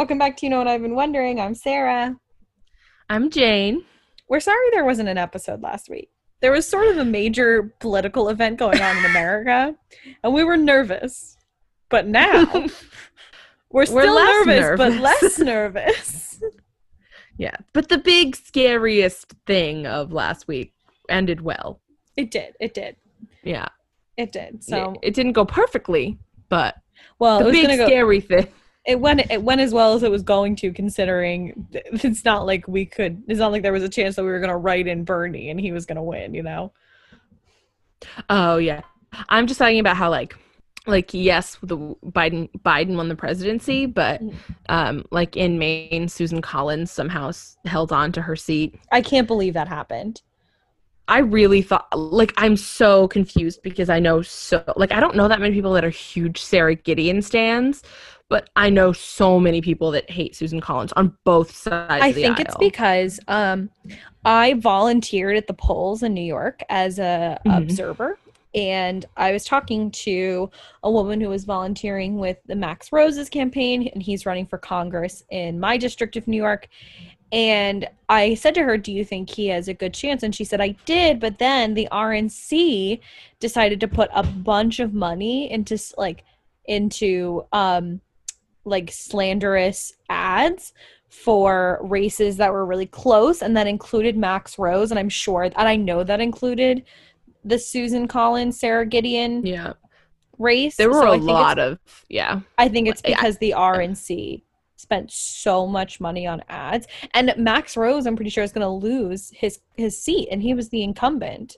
welcome back to You Know What I've Been Wondering. I'm Sarah. I'm Jane. We're sorry there wasn't an episode last week. There was sort of a major political event going on in America, and we were nervous. But now we're still We're less nervous, but less nervous. Yeah, but the big scariest thing of last week ended well. it did. It did. Yeah. It did. So, it, it didn't go perfectly, but well, it the was big go. scary thing. It went. It went as well as it was going to, considering it's not like we could. It's not like there was a chance that we were gonna write in Bernie and he was gonna win. You know. Oh yeah. I'm just talking about how like like yes, the Biden Biden won the presidency, but Mm. um like in Maine, Susan Collins somehow s- held on to her seat. I can't believe that happened. I really thought like I'm so confused because I know so like I don't know that many people that are huge Sara Gideon stands, but I know so many people that hate Susan Collins on both sides. I of the think it's because um, I volunteered at the polls in New York as a Mhm. observer, and I was talking to a woman who was volunteering with the Max Rose's campaign, and he's running for Congress in my district of New York. And I said to her, "Do you think he has a good chance?" And she said, "I did, but then the RNC decided to put a bunch of money into like into um like slanderous ads for races that were really close and that included Max Rose and I'm sure and I know that included the Susan Collins Sara Gideon yeah. race. There were So a lot of yeah. I think it's yeah. because the RNC spent so much money on ads and Max Rose I'm pretty sure is going to lose his his seat and he was the incumbent.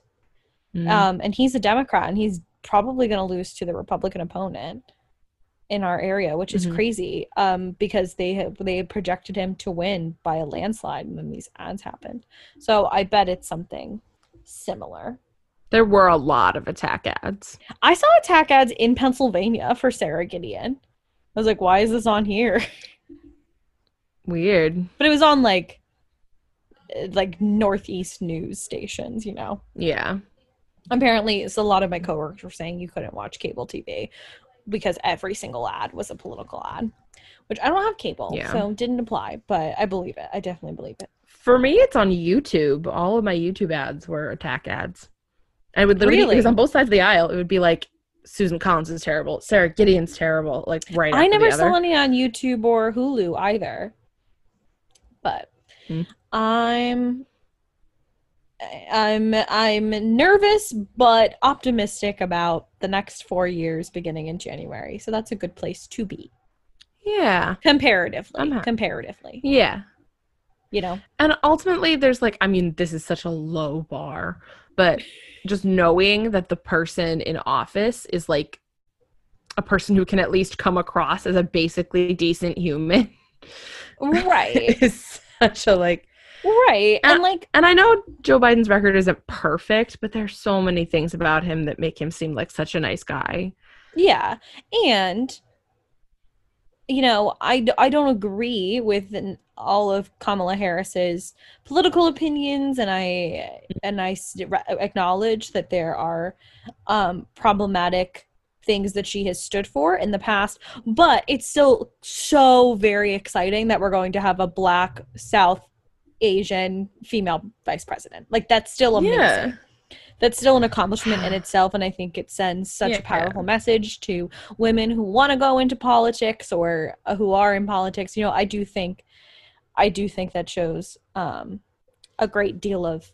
Mm. Um and he's a Democrat and he's probably going to lose to the Republican opponent in our area, which is Mhm. crazy um, because they have they had projected him to win by a landslide, and then these ads happened. So I bet it's something similar. there were a lot of attack ads. I saw attack ads in Pennsylvania for Sara Gideon. I was like, why is this on here? Weird. But it was on like uh, like northeast news stations, you know. Yeah. Apparently, so a lot of my coworkers were saying you couldn't watch cable TV because every single ad was a political ad, which I don't have cable, Yeah. so didn't apply. But I believe it. I definitely believe it. For me, it's on YouTube. All of my YouTube ads were attack ads. I would literally Really? because on both sides of the aisle, it would be like Susan Collins is terrible, Sara Gideon's terrible, like right. I never saw any on YouTube or Hulu either. But Hmm. I'm I'm I'm nervous but optimistic about the next 4 years beginning in January. So that's a good place to be Yeah, comparatively. I'm ha- comparatively, yeah. you know. And ultimately, there's like, I mean, this is such a low bar, but just knowing that the person in office is like a person who can at least come across as a basically decent human Right. is such a like right. And like And I know Joe Biden's record isn't perfect, but there's so many things about him that make him seem like such a nice guy. Yeah. And you know, I I don't agree with all of Kamala Harris's political opinions and I and I acknowledge that there are um problematic things that she has stood for in the past, but it's still so very exciting that we're going to have a black South Asian female vice president. Like that's still amazing Yeah. that's still an accomplishment in itself and i think it sends such Yeah. a powerful message to women who want to go into politics or uh, who are in politics you know i do think i do think that shows um a great deal of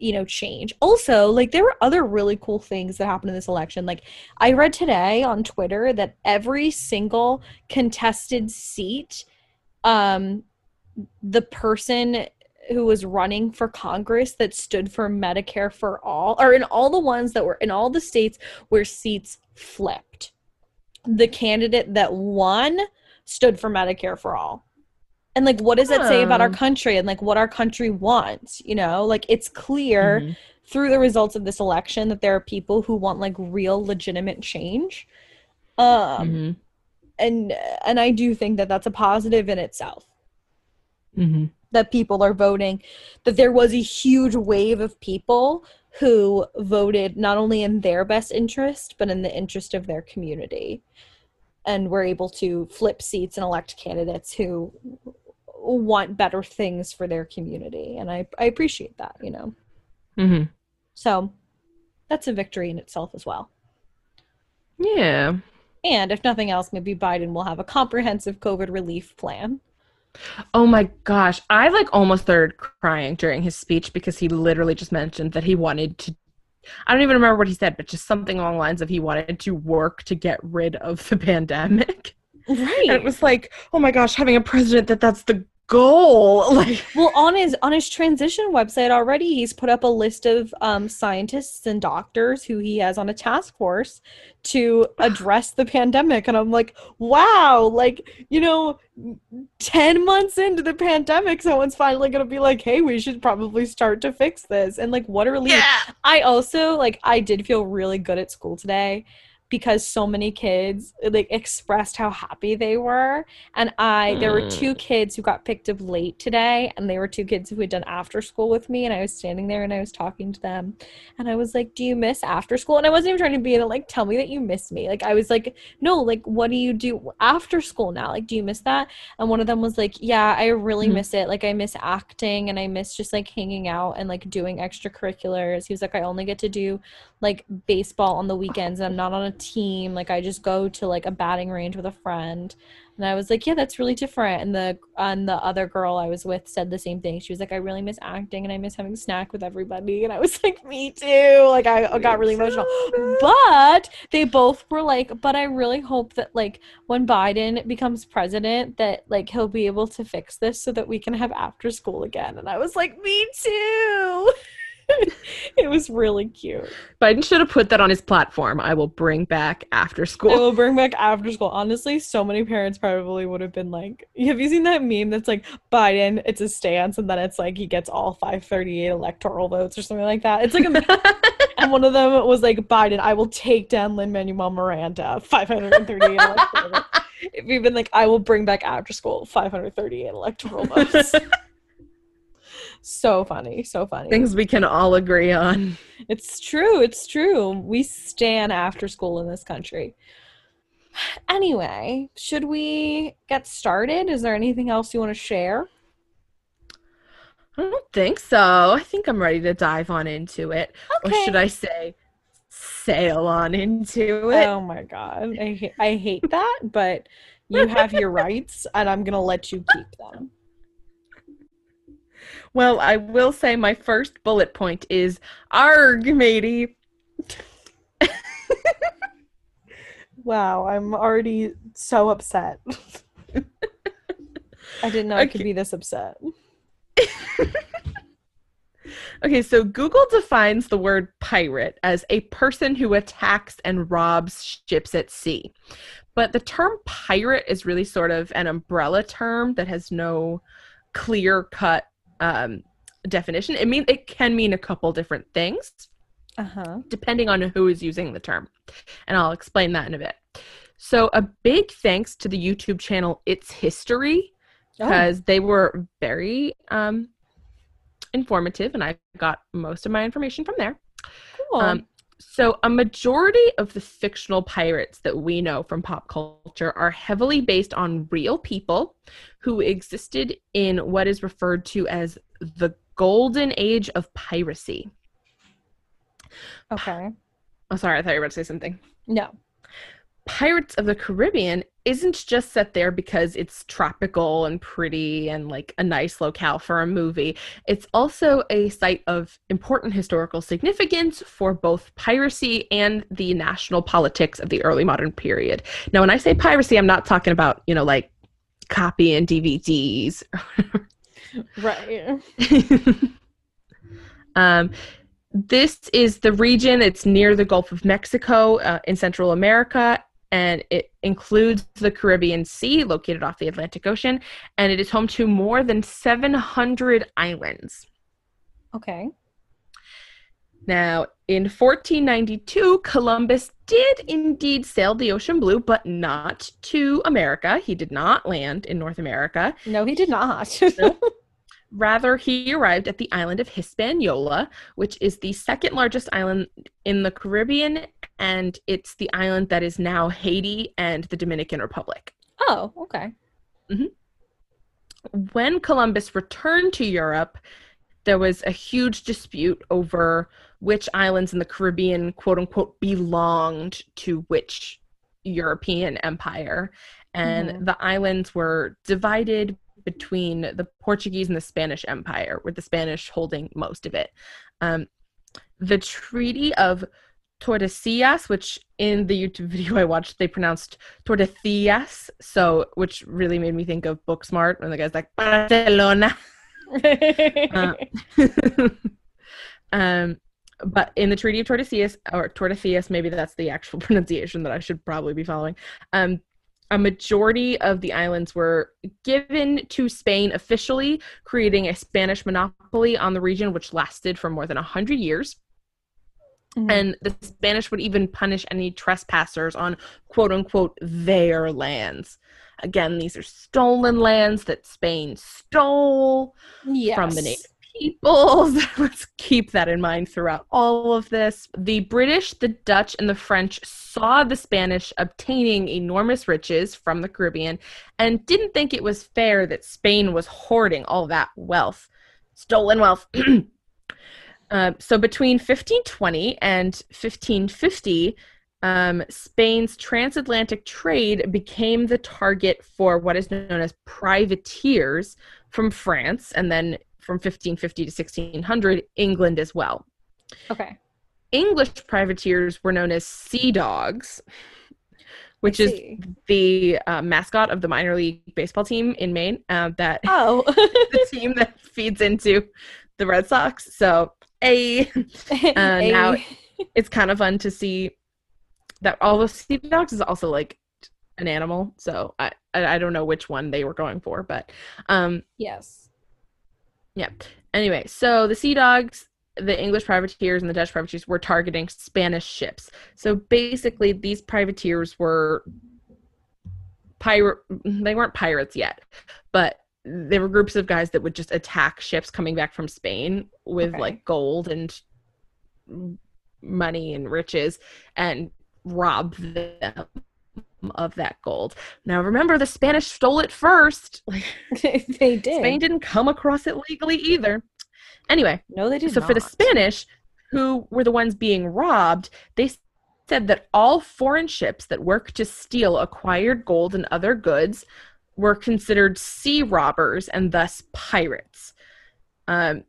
you know change also like there were other really cool things that happened in this election like i read today on twitter that every single contested seat um the person who was running for Congress that stood for Medicare for all, or in all the ones that were in all the states where seats flipped. The candidate that won stood for Medicare for all. And like what does that say about our Oh. country and like what our country wants, you know? Like it's clear Mhm. through the results of this election that there are people who want like real legitimate change. Um Mhm. and and I do think that that's a positive in itself Mhm. that people are voting that there was a huge wave of people who voted not only in their best interest but in the interest of their community and we're able to flip seats and elect candidates who want better things for their community. And i, I appreciate that you know. Hmm so that's a victory in itself as well. Yeah. and if nothing else maybe biden will have a comprehensive covid relief plan Oh my gosh. I like almost started crying during his speech because he literally just mentioned that he wanted to I don't even remember what he said, but just something along the lines of he wanted to work to get rid of the pandemic. right And it was like, oh my gosh, having a president that that's the goal. Like, Well, on his on his transition website already, he's put up a list of um, scientists and doctors who he has on a task force to address the pandemic, and I'm like, wow, like you know, ten months into the pandemic, someone's finally gonna be like, hey, we should probably start to fix this, and like, what a relief. I also like I did feel really good at school today because so many kids like expressed how happy they were. And I there were two kids who got picked up late today and they were two kids who had done after school with me and I was standing there and I was talking to them. And I was like do you miss after school? And I wasn't even trying to be like tell me that you miss me. Like I was like no like what do you do after school now? Like do you miss that? And one of them was like yeah I really Mhm. miss it. Like I miss acting and I miss just like hanging out and like doing extracurriculars. He was like I only get to do like baseball on the weekends and I'm not on a team like I just go to like a batting range with a friend and I was like yeah that's really different and the and the other girl I was with said the same thing. She was like I really miss acting and I miss having snack with everybody and I was like me too like I, got really emotional. But they both were like but I really hope that like when Biden becomes president that like he'll be able to fix this so that we can have after school again and I was like me too it was really cute Biden should have put that on his platform. I will bring back after school. I will bring back after school. Honestly, so many parents probably would have been like, "Have you seen that meme that's like Biden? It's a stance, and then it's like he gets all 538 electoral votes or something like that." It's like, a, and one of them was like, "Biden, I will take down Lin Manuel Miranda, 538 electoral." votes." If you've been like, "I will bring back after school, 538 electoral votes." So funny, so funny. Things we can all agree on. It's true. It's true. We stand after school in this country. Anyway, should we get started? Is there anything else you want to share? I don't think so. I think I'm ready to dive on into it. Okay. Or should I say sail on into it? Oh my god. I I hate that, but you have your rights and I'm going to let you keep them. Well, I will say my first bullet point is arg, matey. Wow, I'm already so upset. I didn't know I could be this upset. Okay, so Google defines the word pirate as a person who attacks and robs ships at sea. But the term pirate is really sort of an umbrella term that has no clear cut um, definition. It mean it can mean a couple different things Uh-huh. depending on who is using the term. And I'll explain that in a bit. So, a big thanks to the YouTube channel It's History Oh, because they were very um, informative and I got most of my information from there. cool. Um, so, a majority of the fictional pirates that we know from pop culture are heavily based on real people who existed in what is referred to as the golden age of piracy. okay. Oh, sorry, I thought you were about to say something. No. Pirates of the Caribbean isn't just set there because it's tropical and pretty and like a nice locale for a movie. It's also a site of important historical significance for both piracy and the national politics of the early modern period. Now, when I say piracy, I'm not talking about, you know, like copying DVDs. Right. um, this is the region. It's near the Gulf of Mexico uh, in Central America, and it includes the Caribbean Sea, located off the Atlantic Ocean, and it is home to more than 700 islands. Okay. Now, in 1492, Columbus did indeed sail the ocean blue, but not to America. He did not land in North America. No, he did not. Rather, he arrived at the island of Hispaniola, which is the second largest island in the Caribbean, and it's the island that is now Haiti and the Dominican Republic. Oh, okay. When Columbus returned to Europe, there was a huge dispute over which islands in the Caribbean, quote unquote, belonged to which European empire. And Mhm. the islands were divided between the Portuguese and the Spanish Empire, with the Spanish holding most of it. Um, the Treaty of Tordesillas, which in the YouTube video I watched, they pronounced Tordesillas, so which really made me think of Booksmart when the guy's like Barcelona. Uh, um, but in the Treaty of Tordesillas, or Tordesillas, maybe that's the actual pronunciation that I should probably be following. Um, a majority of the islands were given to Spain officially, creating a Spanish monopoly on the region, which lasted for more than 100 years. Mhm. And the Spanish would even punish any trespassers on quote unquote their lands. Again, these are stolen lands that Spain stole yes. from the native peoples. Let's keep that in mind throughout all of this. The British, the Dutch, and the French saw the Spanish obtaining enormous riches from the Caribbean and didn't think it was fair that Spain was hoarding all that wealth, stolen wealth. Uh, so between 1520 and 1550, um, Spain's transatlantic trade became the target for what is known as privateers from France, and then from 1550 to 1600, England as well. Okay. English privateers were known as sea dogs, which is the uh, mascot of the minor league baseball team in Maine. Uh, that Oh. the team that feeds into the Red Sox. So a Uh, now- it's kind of fun to see that all the sea dogs is also like an animal. So I I, I don't know which one they were going for, but um yes. Yeah. Anyway, so the sea dogs, the English privateers and the Dutch privateers were targeting Spanish ships. So basically these privateers were pirate they weren't pirates yet, but they were groups of guys that would just attack ships coming back from Spain with Okay. like gold and money and riches and rob them of that gold. Now remember the Spanish stole it first. They did. Spain didn't come across it legally either. Anyway, no, they did so for the. Spanish, who were the ones being robbed, they said that all foreign ships that worked to steal acquired gold and other goods were considered sea robbers and thus pirates. Um,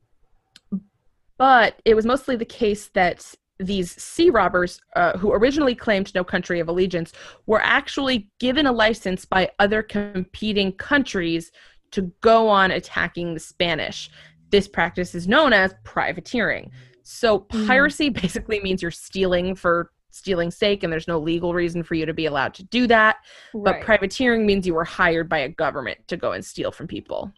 but it was mostly the case that these sea robbers, uh, who originally claimed no country of allegiance, were actually given a license by other competing countries to go on attacking the Spanish. This practice is known as privateering. So, Mm. piracy basically means you're stealing for stealing's sake, and there's no legal reason for you to be allowed to do that. But privateering means you were hired by a government to go and steal from people.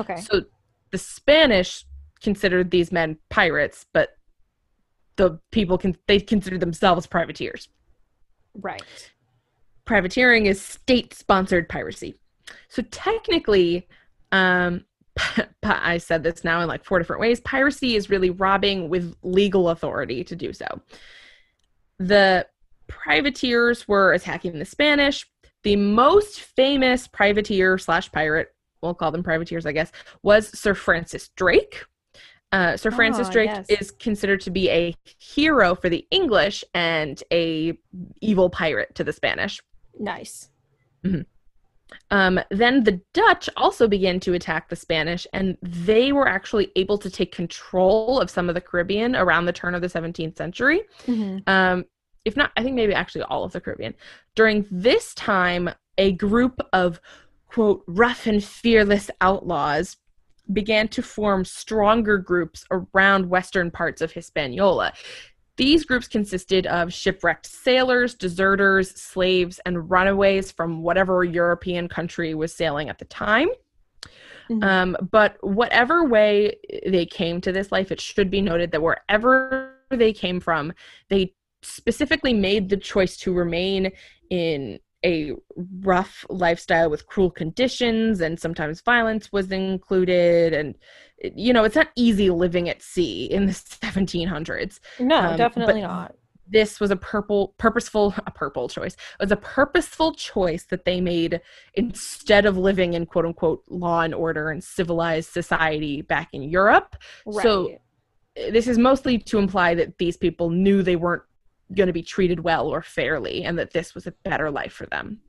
okay. So the Spanish considered these men pirates, but the people can they consider themselves privateers. Right. Privateering is state-sponsored piracy. So technically, um, I said this now in like four different ways. Piracy is really robbing with legal authority to do so. The privateers were attacking the Spanish. The most famous privateer slash pirate, we'll call them privateers, I guess, was Sir Francis Drake. Uh, Sir Francis Ah, Drake yes. is considered to be a hero for the English and a evil pirate to the Spanish. Nice. Um, then the Dutch also began to attack the Spanish, and they were actually able to take control of some of the Caribbean around the turn of the 17th century. Mhm. Um, if not, I think maybe actually all of the Caribbean. During this time, a group of quote rough and fearless outlaws began to form stronger groups around western parts of Hispaniola. These groups consisted of shipwrecked sailors, deserters, slaves, and runaways from whatever European country was sailing at the time. Mhm. Um, but whatever way they came to this life, it should be noted that wherever they came from, they specifically made the choice to remain in a rough lifestyle with cruel conditions and sometimes violence was included and you know it's not easy living at sea in the 1700s No, Um, definitely not. this was a purple purposeful a purple choice it was a purposeful choice that they made instead of living in quote unquote law and order and civilized society back in europe Right. so- this is mostly to imply that these people knew they weren't going to be treated well or fairly and that this was a better life for them.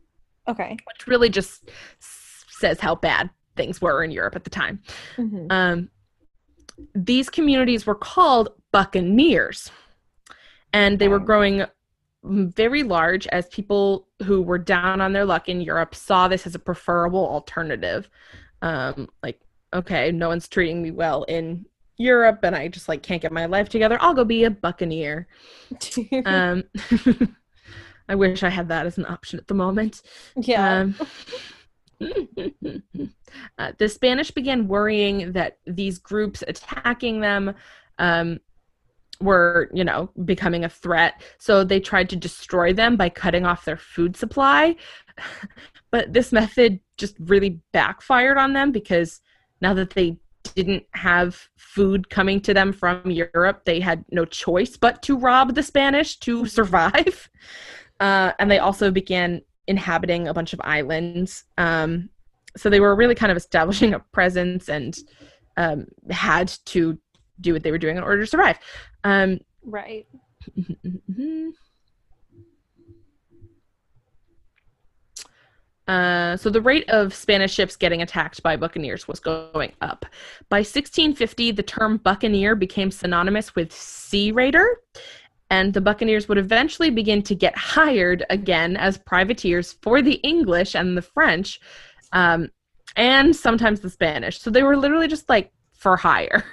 Okay. which really just s- says how bad things were in europe at the time. Mhm. um, these communities were called buccaneers. And they were growing very large as people who were down on their luck in europe saw this as a preferable alternative. Um, like okay no one's treating me well in europe and i just like can't get my life together i'll go be a buccaneer um, i wish i had that as an option at the moment yeah. um, uh, the Spanish began worrying that these groups attacking them um, were, you know, becoming a threat. So they tried to destroy them by cutting off their food supply. but this method just really backfired on them because now that they didn't have food coming to them from Europe, they had no choice but to rob the Spanish to survive. Uh, and they also began inhabiting a bunch of islands. Um, so they were really kind of establishing a presence and um, had to do what they were doing in order to survive. Um, right. Uh, so the rate of Spanish ships getting attacked by buccaneers was going up. By 1650, the term buccaneer became synonymous with sea raider, and the buccaneers would eventually begin to get hired again as privateers for the English and the French, um, and sometimes the Spanish. So they were literally just like for hire.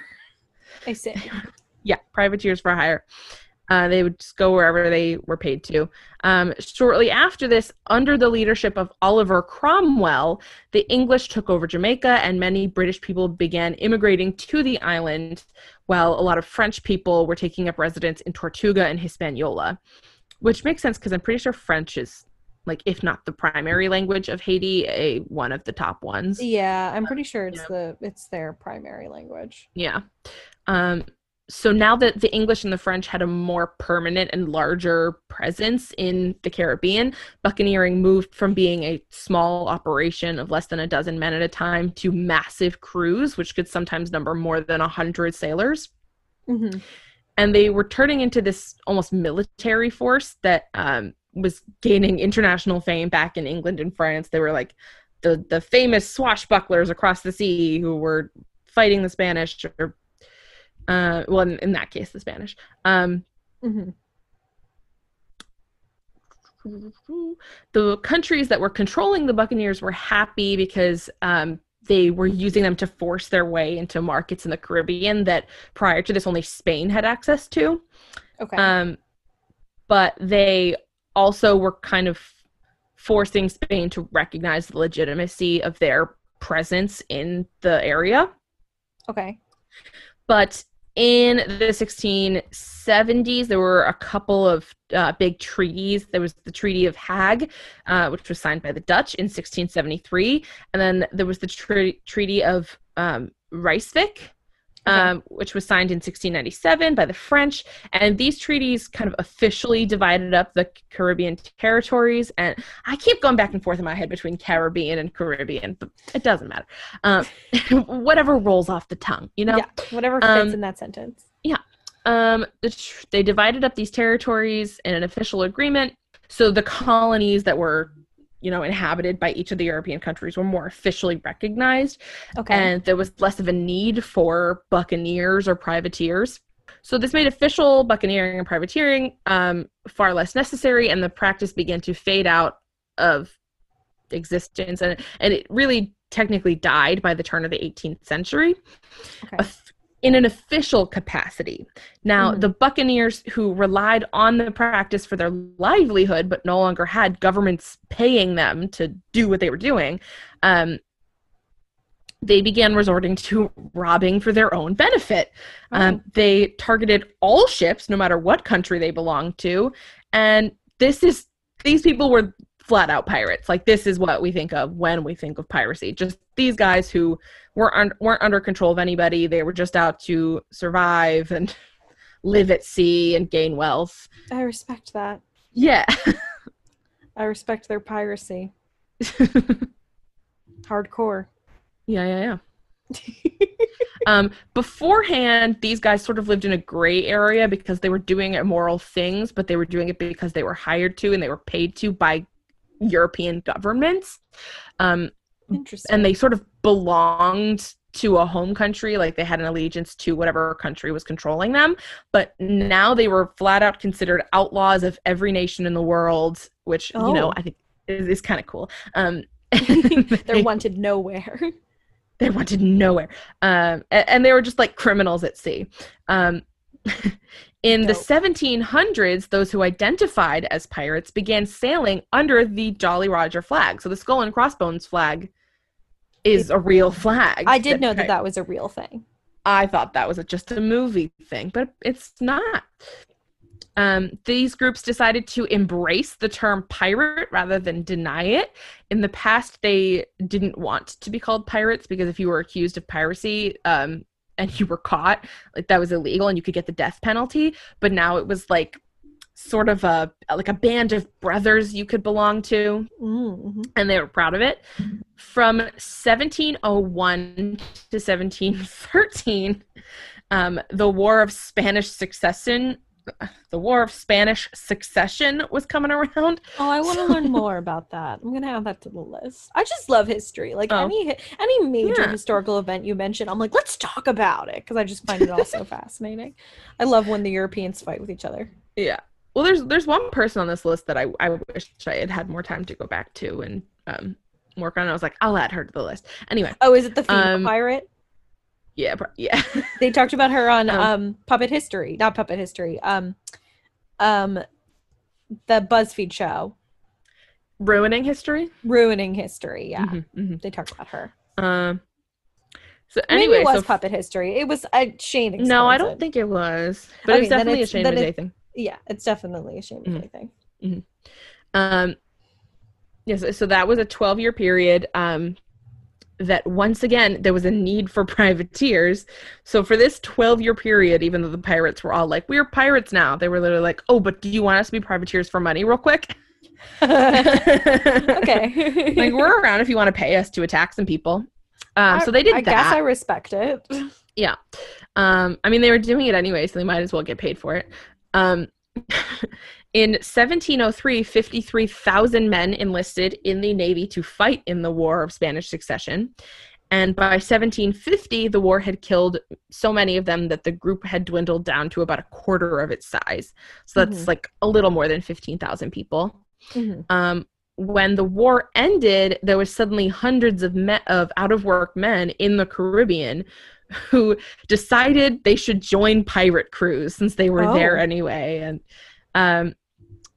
I see. yeah, privateers for hire. Uh, they would just go wherever they were paid to. Um, shortly after this, under the leadership of Oliver Cromwell, the English took over Jamaica and many British people began immigrating to the island, while a lot of French people were taking up residence in Tortuga and Hispaniola, which makes sense because I'm pretty sure French is, like, if not the primary language of Haiti, a one of the top ones. Yeah, I'm pretty sure it's Yeah. the it's their primary language. Yeah. Um, so now that the English and the French had a more permanent and larger presence in the Caribbean, buccaneering moved from being a small operation of less than a dozen men at a time to massive crews, which could sometimes number more than a hundred sailors. hmm And they were turning into this almost military force that um, was gaining international fame back in England and France. They were like the the famous swashbucklers across the sea who were fighting the Spanish or uh well in, in that case the Spanish. Um hmm the countries that were controlling the Buccaneers were happy because um, they were using them to force their way into markets in the Caribbean that prior to this only Spain had access to. Okay. Um, but they also were kind of forcing Spain to recognize the legitimacy of their presence in the area. okay. But in the 1670s, there were a couple of uh, big treaties. There was the Treaty of Hague, uh, which was signed by the Dutch in 1673, and then there was the tre- Treaty of um, um, which was signed in 1697 by the French. And these treaties kind of officially divided up the Caribbean territories. And I keep going back and forth in my head between Caribbean and Caribbean, but it doesn't matter. Um, whatever rolls off the tongue, you know? Yeah. Whatever fits Um, in that sentence. Yeah. Um, they divided up these territories in an official agreement. So the colonies that were, you know, inhabited by each of the European countries were more officially recognized, Okay. and there was less of a need for buccaneers or privateers. So this made official buccaneering and privateering um, far less necessary, and the practice began to fade out of existence, and and it really technically died by the turn of the 18th century okay. In an official capacity. Now, Mhm. the Buccaneers who relied on the practice for their livelihood, but no longer had governments paying them to do what they were doing, um, they began resorting to robbing for their own benefit. Um, they targeted all ships, no matter what country they belonged to, and this is these people were flat out pirates. Like this is what we think of when we think of piracy. Just these guys who weren't un- weren't under control of anybody. They were just out to survive and live at sea and gain wealth. I respect that. Yeah. I respect their piracy. Hardcore. Yeah, yeah, yeah. um, beforehand, these guys sort of lived in a gray area because they were doing immoral things, but they were doing it because they were hired to and they were paid to by European governments. Um, and they sort of belonged to a home country, like they had an allegiance to whatever country was controlling them. But now they were flat out considered outlaws of every nation in the world, which, you know, Oh. I think is, is kind of cool. Um, They're wanted nowhere. They're wanted nowhere um, a- and, they were just like criminals at sea um, in the 1700s those who identified as pirates began sailing under the jolly roger flag so the skull and crossbones flag is a real flag I did know that that was a real thing. I thought that was a, just a movie thing, but it's not. Um, these groups decided to embrace the term pirate rather than deny it. In the past, they didn't want to be called pirates because if you were accused of piracy um, and you were caught, like that was illegal and you could get the death penalty. But now it was like sort of a like a band of brothers you could belong to Mm-hmm. and they were proud of it. From 1701 to 1713, um, the War of Spanish Succession, the War of Spanish Succession was coming around. Oh, I want to learn more about that. I'm gonna add that to the list. I just love history. Like Oh. any any major Yeah. historical event you mention, I'm like, let's talk about it because I just find it all so fascinating. I love when the Europeans fight with each other. Yeah. Well, there's there's one person on this list that I, I wish I had had more time to go back to and um, work on. I was like, I'll add her to the list. Anyway, Oh, is it the female Um, pirate? Yeah, yeah. They talked about her on um, um, Puppet History, not Puppet History. Um, um, the BuzzFeed show, Ruining history. ruining history. Yeah, Mhm, mhm. they talked about her. Um. So Maybe anyway, it was so Puppet History. It was a Shane. no, I don't it. think it was, but Okay, it was then definitely a it's- Shane then Midday it- thing. Yeah, it's definitely a shame. Mhm. thing. Um, yes, so that was a 12 year period. Um, that once again there was a need for privateers. So for this 12 year period, even though the pirates were all like, "We're pirates now," they were literally like, "Oh, but do you want us to be privateers for money, real quick?" okay. like we're around if you want to pay us to attack some people. Um, so they did that. I that. guess I respect it. Yeah. Um, I mean, they were doing it anyway, so they might as well get paid for it. Um, in 1703, 53,000 men enlisted in the Navy to fight in the War of Spanish Succession. And by 1750, the war had killed so many of them that the group had dwindled down to about a quarter of its size. So that's Mhm. like a little more than 15,000 people Mhm. um, when the war ended, there was suddenly hundreds of me- of out of work men in the Caribbean who decided they should join pirate crews since they were there Oh. anyway, and um,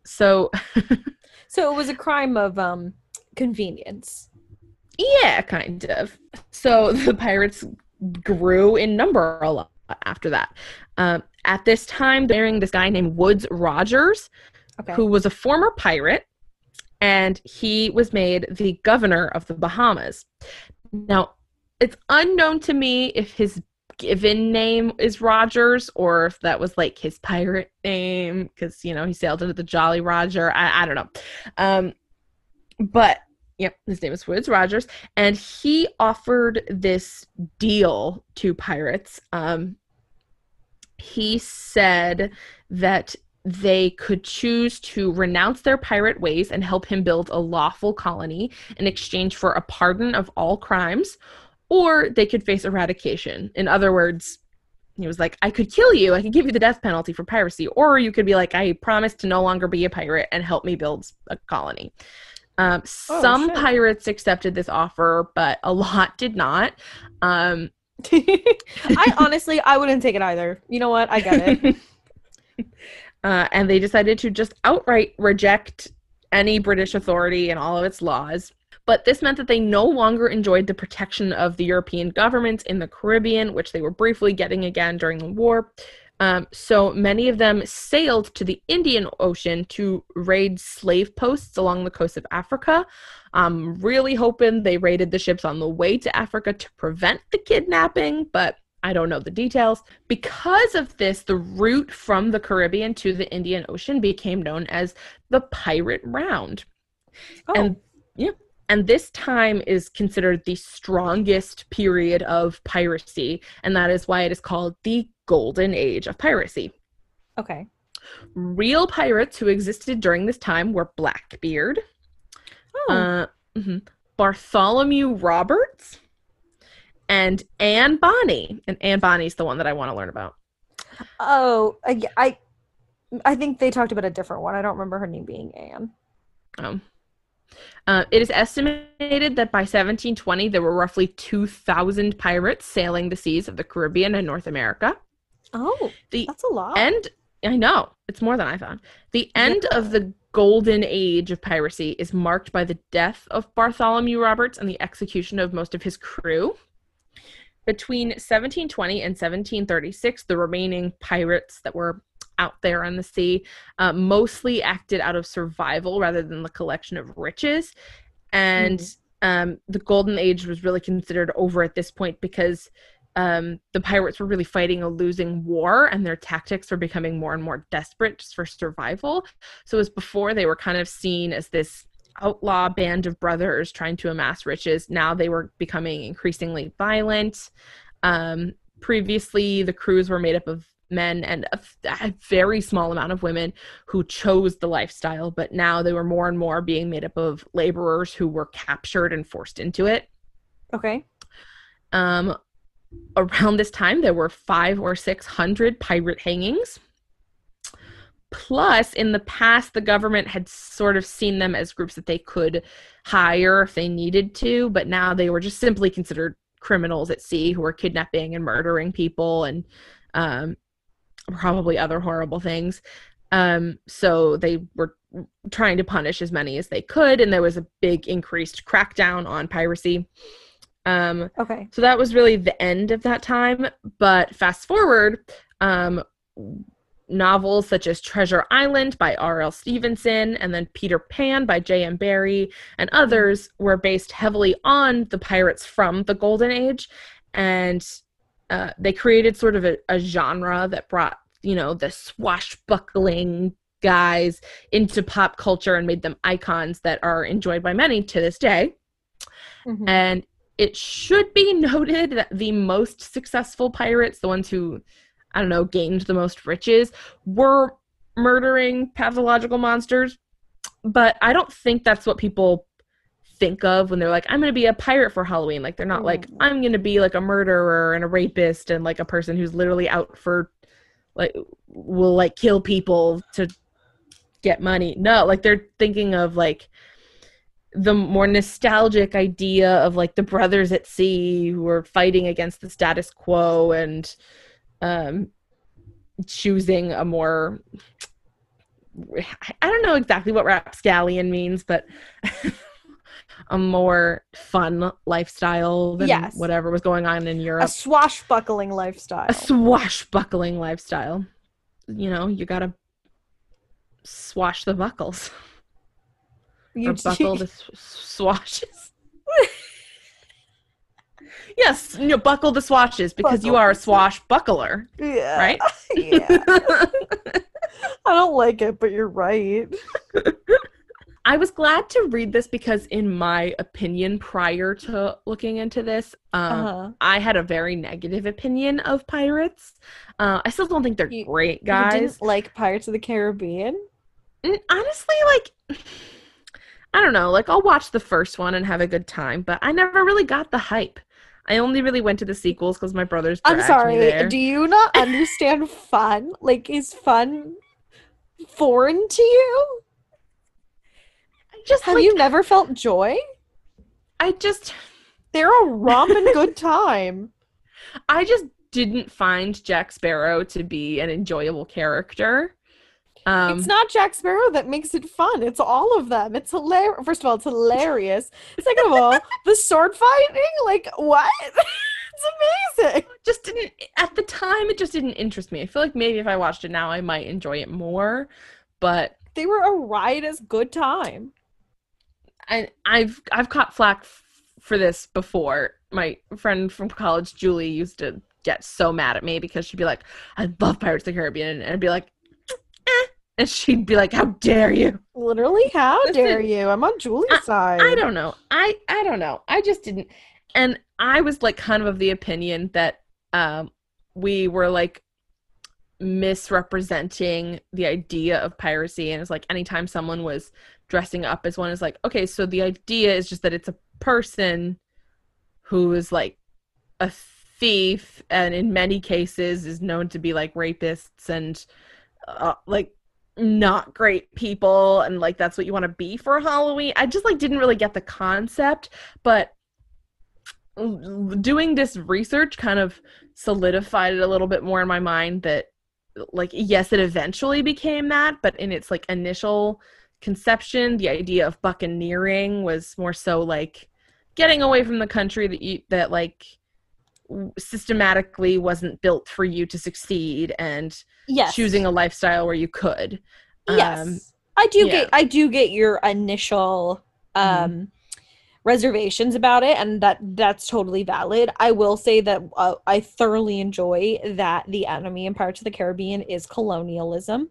so So it was a crime of um convenience. yeah, kind of. So the pirates grew in number a lot after that. Um, at this time, during this guy named Woodes Rogers, Okay. who was a former pirate, and he was made the governor of the Bahamas. Now, it's unknown to me if his given name is Rogers or if that was like his pirate name because you know he sailed under the Jolly Roger. I, I don't know, um, but yep, his name is Woodes Rogers, and he offered this deal to pirates. Um, he said that they could choose to renounce their pirate ways and help him build a lawful colony in exchange for a pardon of all crimes, or they could face eradication. In other words, he was like, I could kill you, I could give you the death penalty for piracy, or you could be like, I promise to no longer be a pirate and help me build a colony. Um, Oh, some shit. pirates accepted this offer, but a lot did not. Um, I honestly I wouldn't take it either. You know what? I get it. uh, and they decided to just outright reject any British authority and all of its laws. But this meant that they no longer enjoyed the protection of the European governments in the Caribbean, which they were briefly getting again during the war. Um, so many of them sailed to the Indian Ocean to raid slave posts along the coast of Africa. I'm really hoping they raided the ships on the way to Africa to prevent the kidnapping, but I don't know the details. Because of this, the route from the Caribbean to the Indian Ocean became known as the Pirate Round. Oh, And yeah, and this time is considered the strongest period of piracy, and that is why it is called the Golden Age of Piracy. okay. Real pirates who existed during this time were Blackbeard, Oh, uh, mhm, Bartholomew Roberts, and Anne Bonny. And Anne Bonny's the one that I want to learn about. oh, I, I, I think they talked about a different one. I don't remember her name being Anne. Um, uh, it is estimated that by 1720 there were roughly 2,000 pirates sailing the seas of the Caribbean and North America. Oh, The that's a lot. end, I know, it's more than I thought. The end of the golden age of piracy is marked by the death of Bartholomew Roberts and the execution of most of his crew. Between 1720 and 1736, the remaining pirates that were out there on the sea uh, mostly acted out of survival rather than the collection of riches. And um, the golden age was really considered over at this point because um, the pirates were really fighting a losing war and their tactics were becoming more and more desperate just for survival. So, as before, they were kind of seen as this outlaw band of brothers trying to amass riches. Now they were becoming increasingly violent. Um, previously, the crews were made up of men and a, a very small amount of women who chose the lifestyle, but now they were more and more being made up of laborers who were captured and forced into it. okay. Um, around this time, there were five or six hundred pirate hangings. Plus, in the past, the government had sort of seen them as groups that they could hire if they needed to, but now they were just simply considered criminals at sea who were kidnapping and murdering people and um, probably other horrible things. Um, so they were trying to punish as many as they could, and there was a big increased crackdown on piracy. Um, Okay. so that was really the end of that time. But fast forward, um, novels such as Treasure Island by R.L. Stevenson and then Peter Pan by J.M. Barrie and others were based heavily on the pirates from the Golden Age. And uh, they created sort of a, a genre that brought, you know, the swashbuckling guys into pop culture and made them icons that are enjoyed by many to this day. Mhm. And it should be noted that the most successful pirates, the ones who, I don't know, gained the most riches, were murdering pathological monsters. But I don't think that's what people think of when they're like, I'm going to be a pirate for Halloween. Like, they're not like, Mm. I'm going to be like a murderer and a rapist and like a person who's literally out for, like, will like kill people to get money. No, like, they're thinking of like, the more nostalgic idea of like the brothers at sea who are fighting against the status quo and um choosing a more I don't know exactly what rapscallion means, but a more fun lifestyle than Yes. whatever was going on in Europe. A swashbuckling lifestyle. A swashbuckling lifestyle. You know, you gotta swash the buckles You or buckle the swashes. yes, you know, buckle the swashes because you are a swashbuckler, yeah. right? yeah. I don't like it, but you're right. I was glad to read this because, in my opinion, prior to looking into this, um, Uh-huh. I had a very negative opinion of pirates. Uh, I still don't think they're You- great You guys. didn't like Pirates of the Caribbean? Mm, honestly like i don't know like i'll watch the first one and have a good time but i never really got the hype i only really went to the sequels because my brothers I'm sorry. Do you not understand fun? Like, is fun foreign to you? I just Have like, you never felt joy? i just They're a romping good time. i just didn't find jack sparrow to be an enjoyable character um it's not Jack Sparrow that makes it fun. It's all of them. It's hilarious. First of all, it's hilarious. Second of all, the sword fighting, like what? it's amazing. Just didn't at the time it just didn't interest me. I feel like maybe if I watched it now I might enjoy it more, but They were a riotous good time. I I've I've caught flack f- for this before. My friend from college, Julie, used to get so mad at me because she'd be like, "I love Pirates of the Caribbean," and I'd be like, eh. and she'd be like, "How dare you?" Literally, how Listen, dare you? I'm on Julie's side. I don't know. I I don't know. I just didn't. And I was like kind of of the opinion that um we were like misrepresenting the idea of piracy and it's like anytime someone was dressing up as one is like okay so the idea is just that it's a person who is like a thief and in many cases is known to be like rapists and uh, like not great people and like that's what you want to be for Halloween. I just like didn't really get the concept, but doing this research kind of solidified it a little bit more in my mind that like yes it eventually became that but in its like initial conception the idea of buccaneering was more so like getting away from the country that you that like systematically wasn't built for you to succeed and yes. choosing a lifestyle where you could Yes. Um, I do yeah. get I do get your initial um Mhm. Reservations about it and that that's totally valid. I will say that uh, I thoroughly enjoy that the enemy in Pirates of the Caribbean is colonialism.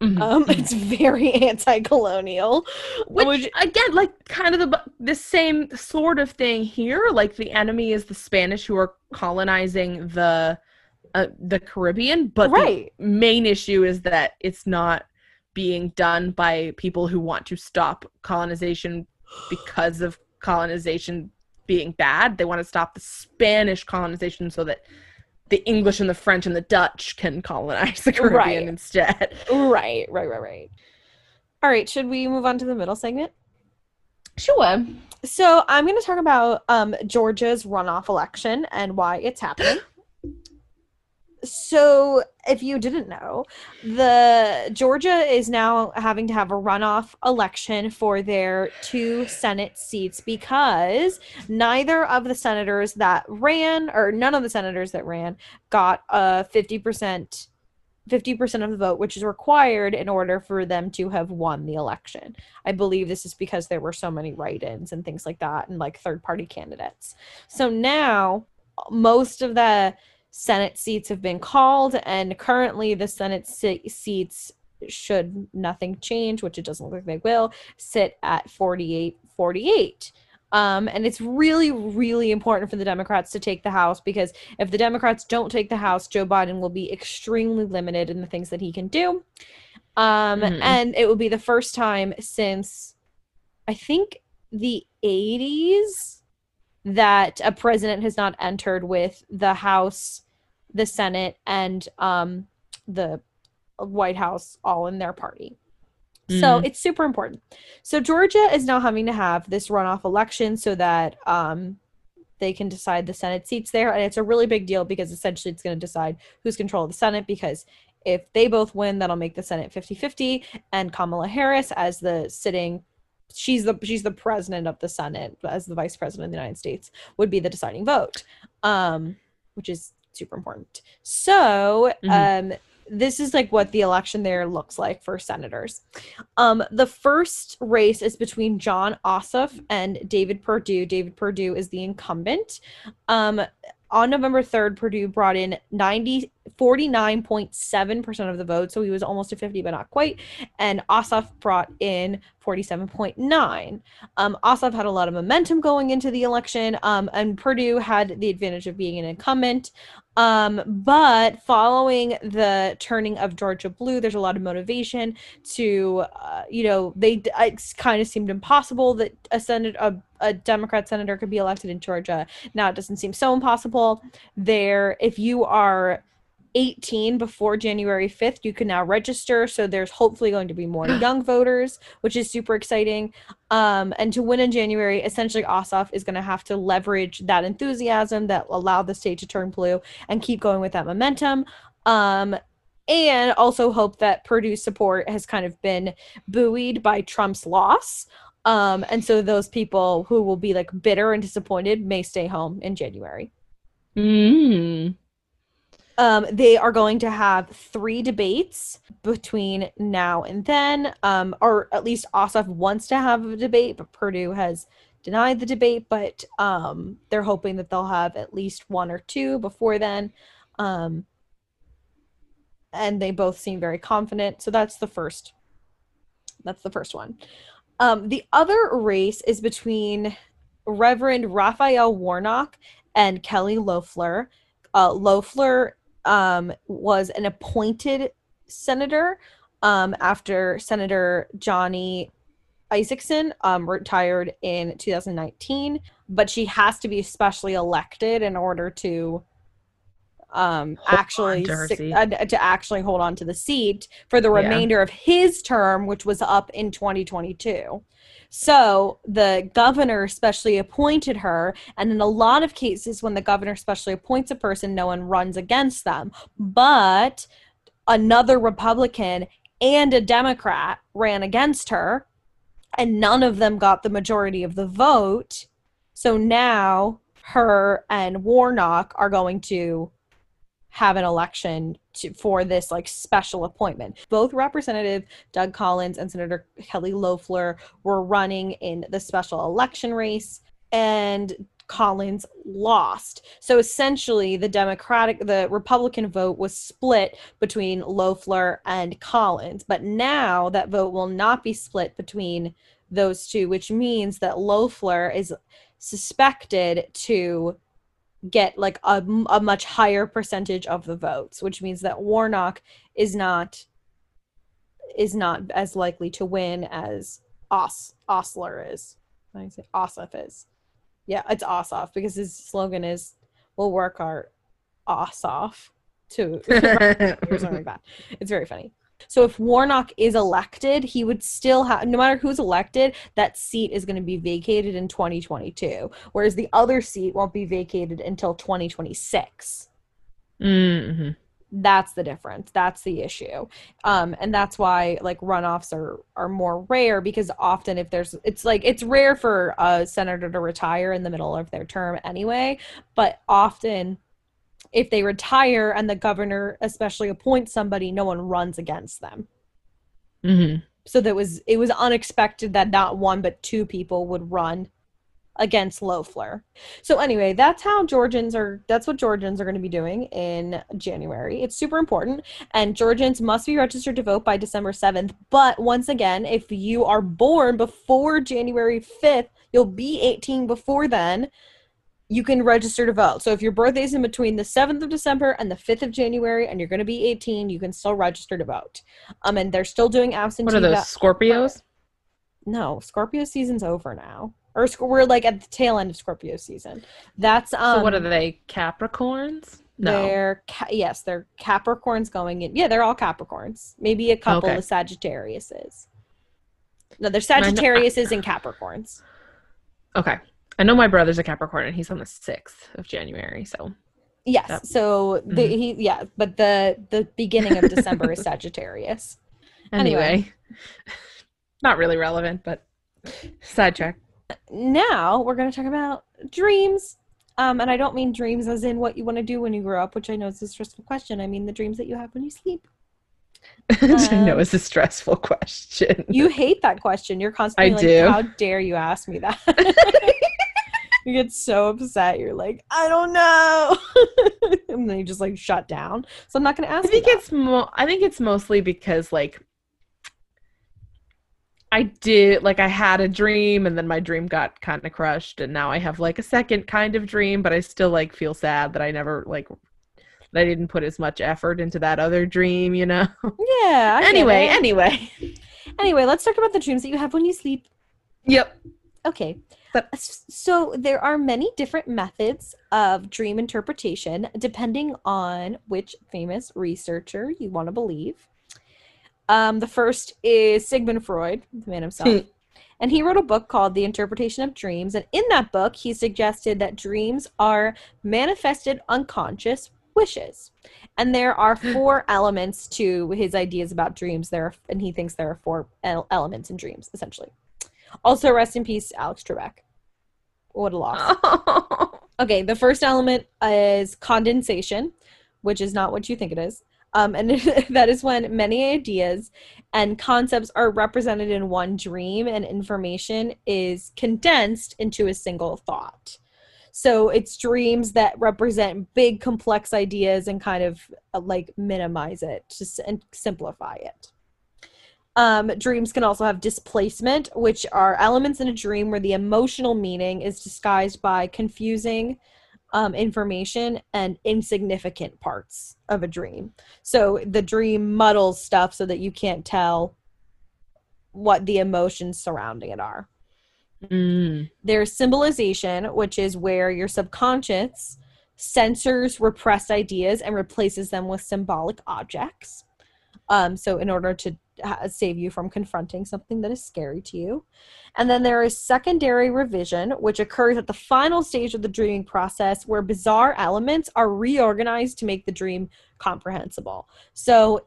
mhm, Um it's very anti-colonial. which, which- again like kind of the the same sort of thing here like the enemy is the spanish who are colonizing the uh, the caribbean but the main issue is that it's not being done by people who want to stop colonization because of colonization being bad they want to stop the spanish colonization so that the english and the french and the dutch can colonize the caribbean Right. instead Right, right, right, right. All right, should we move on to the middle segment? sure So I'm going to talk about um, Georgia's runoff election and why it's happening. so, if you didn't know, the Georgia is now having to have a runoff election for their two Senate seats because neither of the senators that ran, or none of the senators that ran, got a 50%. 50% of the vote, which is required in order for them to have won the election. I believe this is because there were so many write-ins and things like that and like third-party candidates. So now most of the Senate seats have been called and currently the Senate se- seats should nothing change, which it doesn't look like they will, sit at 48 48. Um, and it's really, really important for the Democrats to take the House because if the Democrats don't take the House, Joe Biden will be extremely limited in the things that he can do. Um, Mhm. And it will be the first time since, I think, the 80s that a president has not entered with the House, the Senate, and um, the White House all in their party. So Mm. it's super important. So Georgia is now having to have this runoff election so that um, they can decide the Senate seats there. And it's a really big deal because essentially it's going to decide who's control of the Senate because if they both win, that'll make the Senate 50-50 and Kamala Harris as the sitting she's the she's the president of the Senate as the vice president of the United States would be the deciding vote. Um, which is super important. So, Mhm. um this is like what the election there looks like for senators. Um, the first race is between Jon Ossoff and David Perdue. David Perdue is the incumbent. Um, on November 3rd, Perdue brought in 90, 49.7% of the vote, so he was almost to 50, but not quite. And Ossoff brought in 47.9. Um, Ossoff had a lot of momentum going into the election, um, and Perdue had the advantage of being an incumbent. Um, but following the turning of Georgia blue, there's a lot of motivation to, uh, you know, they it kind of seemed impossible that a senator, a, a Democrat senator, could be elected in Georgia. Now it doesn't seem so impossible. There, if you are 18 before January 5th, you can now register. So there's hopefully going to be more young voters, which is super exciting. Um, and to win in January, essentially Ossoff is going to have to leverage that enthusiasm that allowed the state to turn blue and keep going with that momentum. Um, and also hope that Perdue's support has kind of been buoyed by Trump's loss. Um, and so those people who will be like bitter and disappointed may stay home in January. Mm. Um, they are going to have three debates between now and then, um, or at least Ossoff wants to have a debate, but Perdue has denied the debate. But um, they're hoping that they'll have at least one or two before then. Um, and they both seem very confident. So that's the first. That's the first one. Um, the other race is between Reverend Raphael Warnock and Kelly Loeffler. Uh, Loeffler um, was an appointed senator um, after Senator Johnny Isakson um, retired in 2019, but she has to be specially elected in order to um, Hold actually to si- uh, to actually hold on to the seat for the Yeah. remainder of his term, which was up in 2022. So the governor specially appointed her, and in a lot of cases, when the governor specially appoints a person, no one runs against them. But another Republican and a Democrat ran against her, and none of them got the majority of the vote. So now her and Warnock are going to have an election to, for this like special appointment. Both Representative Doug Collins and Senator Kelly Loeffler were running in the special election race, and Collins lost. So essentially, the Democratic, the Republican vote was split between Loeffler and Collins. But now that vote will not be split between those two, which means that Loeffler is suspected to get like a, a much higher percentage of the votes, which means that Warnock is not is not as likely to win as Os Osler is. I say Ossoff is. Yeah, it's Ossoff because his slogan is "We'll work our ass off" to or something like that. It's very funny. So if Warnock is elected, he would still have no matter who's elected, that seat is going to be vacated in 2022, whereas the other seat won't be vacated until 2026. hmm That's the difference. That's the issue. Um, and that's why like runoffs are are more rare because often if there's it's like it's rare for a senator to retire in the middle of their term anyway, but often if they retire and the governor especially appoints somebody, no one runs against them. hmm So that was it was unexpected that not one but two people would run against Loeffler. So anyway, that's how Georgians are that's what Georgians are going to be doing in January. It's super important and Georgians must be registered to vote by December 7th. But once again, if you are born before January 5th, you'll be 18 before then. You can register to vote. So if your birthday is in between the 7th of December and the 5th of January and you're going to be 18, you can still register to vote. Um and they're still doing absentee What are those Scorpios? no, Scorpio season's over now. Or we're like at the tail end of Scorpio season. That's um. so what are they? Capricorns? No. They're ca- yes, they're Capricorns going in. Yeah, they're all Capricorns. Maybe a couple Okay. of Sagittariuses. No, they're I know- Sagittariuses and Capricorns. Okay. I know my brother's a Capricorn and he's on the 6th of January, so Yes. Yep. So the, Mhm. he yeah, but the the beginning of December is Sagittarius. Anyway. anyway. Not really relevant, but sidetrack. Now we're going to talk about dreams. Um, and I don't mean dreams as in what you want to do when you grow up, which I know is a stressful question. I mean the dreams that you have when you sleep. I know Um, it's a stressful question. You hate that question. You're constantly I like, do. "How dare you ask me that?" You get so upset. You're like, "I don't know," and then you just like shut down. So I'm not going to ask. I think you it's mo- I think it's mostly because like I did like I had a dream and then my dream got kind of crushed and now I have like a second kind of dream but I still like feel sad that I never like that I didn't put as much effort into that other dream, you know. yeah. Anyway, anyway. anyway, let's talk about the dreams that you have when you sleep. Yep. Okay. But- So there are many different methods of dream interpretation depending on which famous researcher you want to believe. Um, the first is Sigmund Freud, the man himself. and he wrote a book called The Interpretation of Dreams. And in that book, he suggested that dreams are manifested unconscious wishes. And there are four elements to his ideas about dreams. There, are, and he thinks there are four el- elements in dreams, essentially. Also, rest in peace, Alex Trebek. What a loss. Okay, the first element is condensation, which is not what you think it is. Um, and that is when many ideas and concepts are represented in one dream and information is condensed into a single thought. So it's dreams that represent big, complex ideas and kind of uh, like minimize it just and simplify it. Um, dreams can also have displacement, which are elements in a dream where the emotional meaning is disguised by confusing um, information and insignificant parts of a dream. So the dream muddles stuff so that you can't tell what the emotions surrounding it are. Mm. There's symbolization, which is where your subconscious censors repressed ideas and replaces them with symbolic objects. Um, so, in order to save you from confronting something that is scary to you. And then there is secondary revision, which occurs at the final stage of the dreaming process where bizarre elements are reorganized to make the dream comprehensible. So,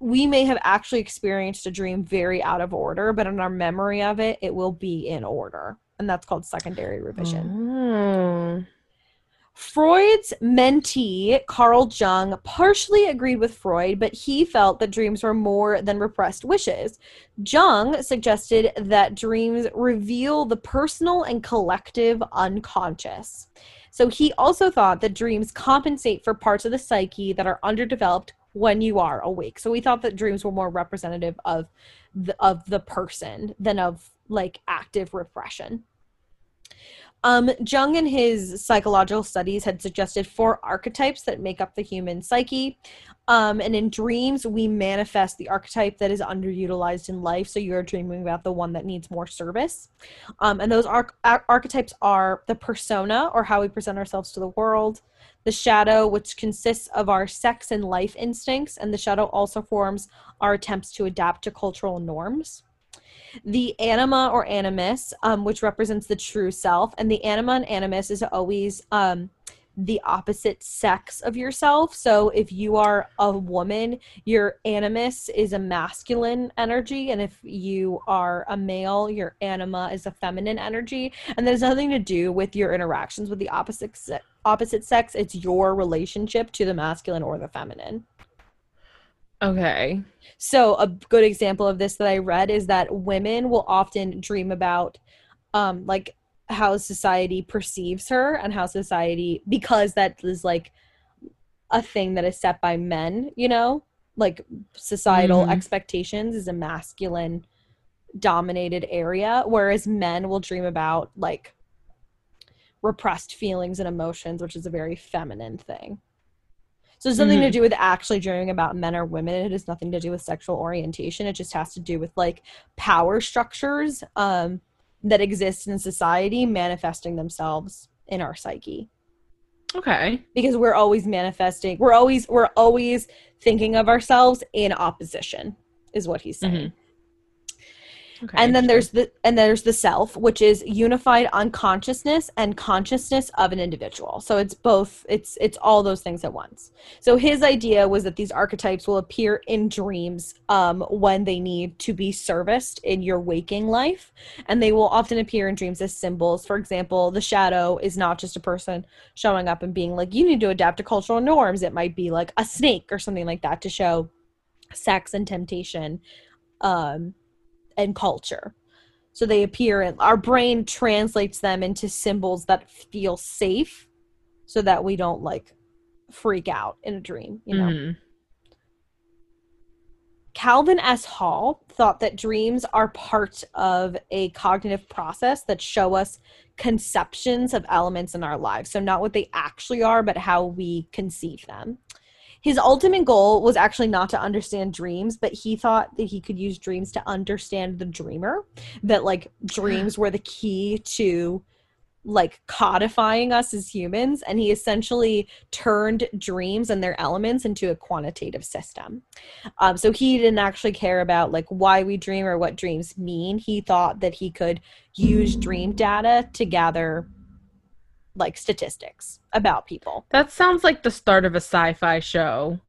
we may have actually experienced a dream very out of order, but in our memory of it, it will be in order. And that's called secondary revision. Oh. Freud's mentee, Carl Jung, partially agreed with Freud, but he felt that dreams were more than repressed wishes. Jung suggested that dreams reveal the personal and collective unconscious. So he also thought that dreams compensate for parts of the psyche that are underdeveloped when you are awake. So we thought that dreams were more representative of the, of the person than of like active repression. Um, Jung and his psychological studies had suggested four archetypes that make up the human psyche. Um, and in dreams, we manifest the archetype that is underutilized in life. So you're dreaming about the one that needs more service. Um, and those arch- ar- archetypes are the persona, or how we present ourselves to the world, the shadow, which consists of our sex and life instincts. And the shadow also forms our attempts to adapt to cultural norms the anima or animus, um, which represents the true self, and the anima and animus is always um, the opposite sex of yourself. So if you are a woman, your animus is a masculine energy, and if you are a male, your anima is a feminine energy. And has nothing to do with your interactions with the opposite opposite sex. It's your relationship to the masculine or the feminine. Okay. So a good example of this that I read is that women will often dream about um like how society perceives her and how society because that is like a thing that is set by men, you know? Like societal Mhm. expectations is a masculine dominated area whereas men will dream about like repressed feelings and emotions which is a very feminine thing. So it's nothing to Mhm. do with actually dreaming about men or women. It has nothing to do with sexual orientation. It just has to do with like power structures um, that exist in society manifesting themselves in our psyche. Okay. Because we're always manifesting, we're always we're always thinking of ourselves in opposition, is what he's saying. Okay. and then there's the and there's the self which is unified unconsciousness and consciousness of an individual. So it's both it's it's all those things at once. So his idea was that these archetypes will appear in dreams um, when they need to be serviced in your waking life. And they will often appear in dreams as symbols. For example the shadow is not just a person showing up and being like you need to adapt to cultural norms. It might be like a snake or something like that to show sex and temptation um and culture. So they appear in our brain translates them into symbols that feel safe so that we don't like freak out in a dream, you know. Mhm. Calvin S. Hall thought that dreams are part of a cognitive process that show us conceptions of elements in our lives. So, not what they actually are, but how we conceive them. His ultimate goal was actually not to understand dreams, but he thought that he could use dreams to understand the dreamer, that like dreams were the key to like codifying us as humans. And he essentially turned dreams and their elements into a quantitative system. Um, so he didn't actually care about like why we dream or what dreams mean. He thought that he could use dream data to gather like statistics about people That sounds like the start of a sci-fi show.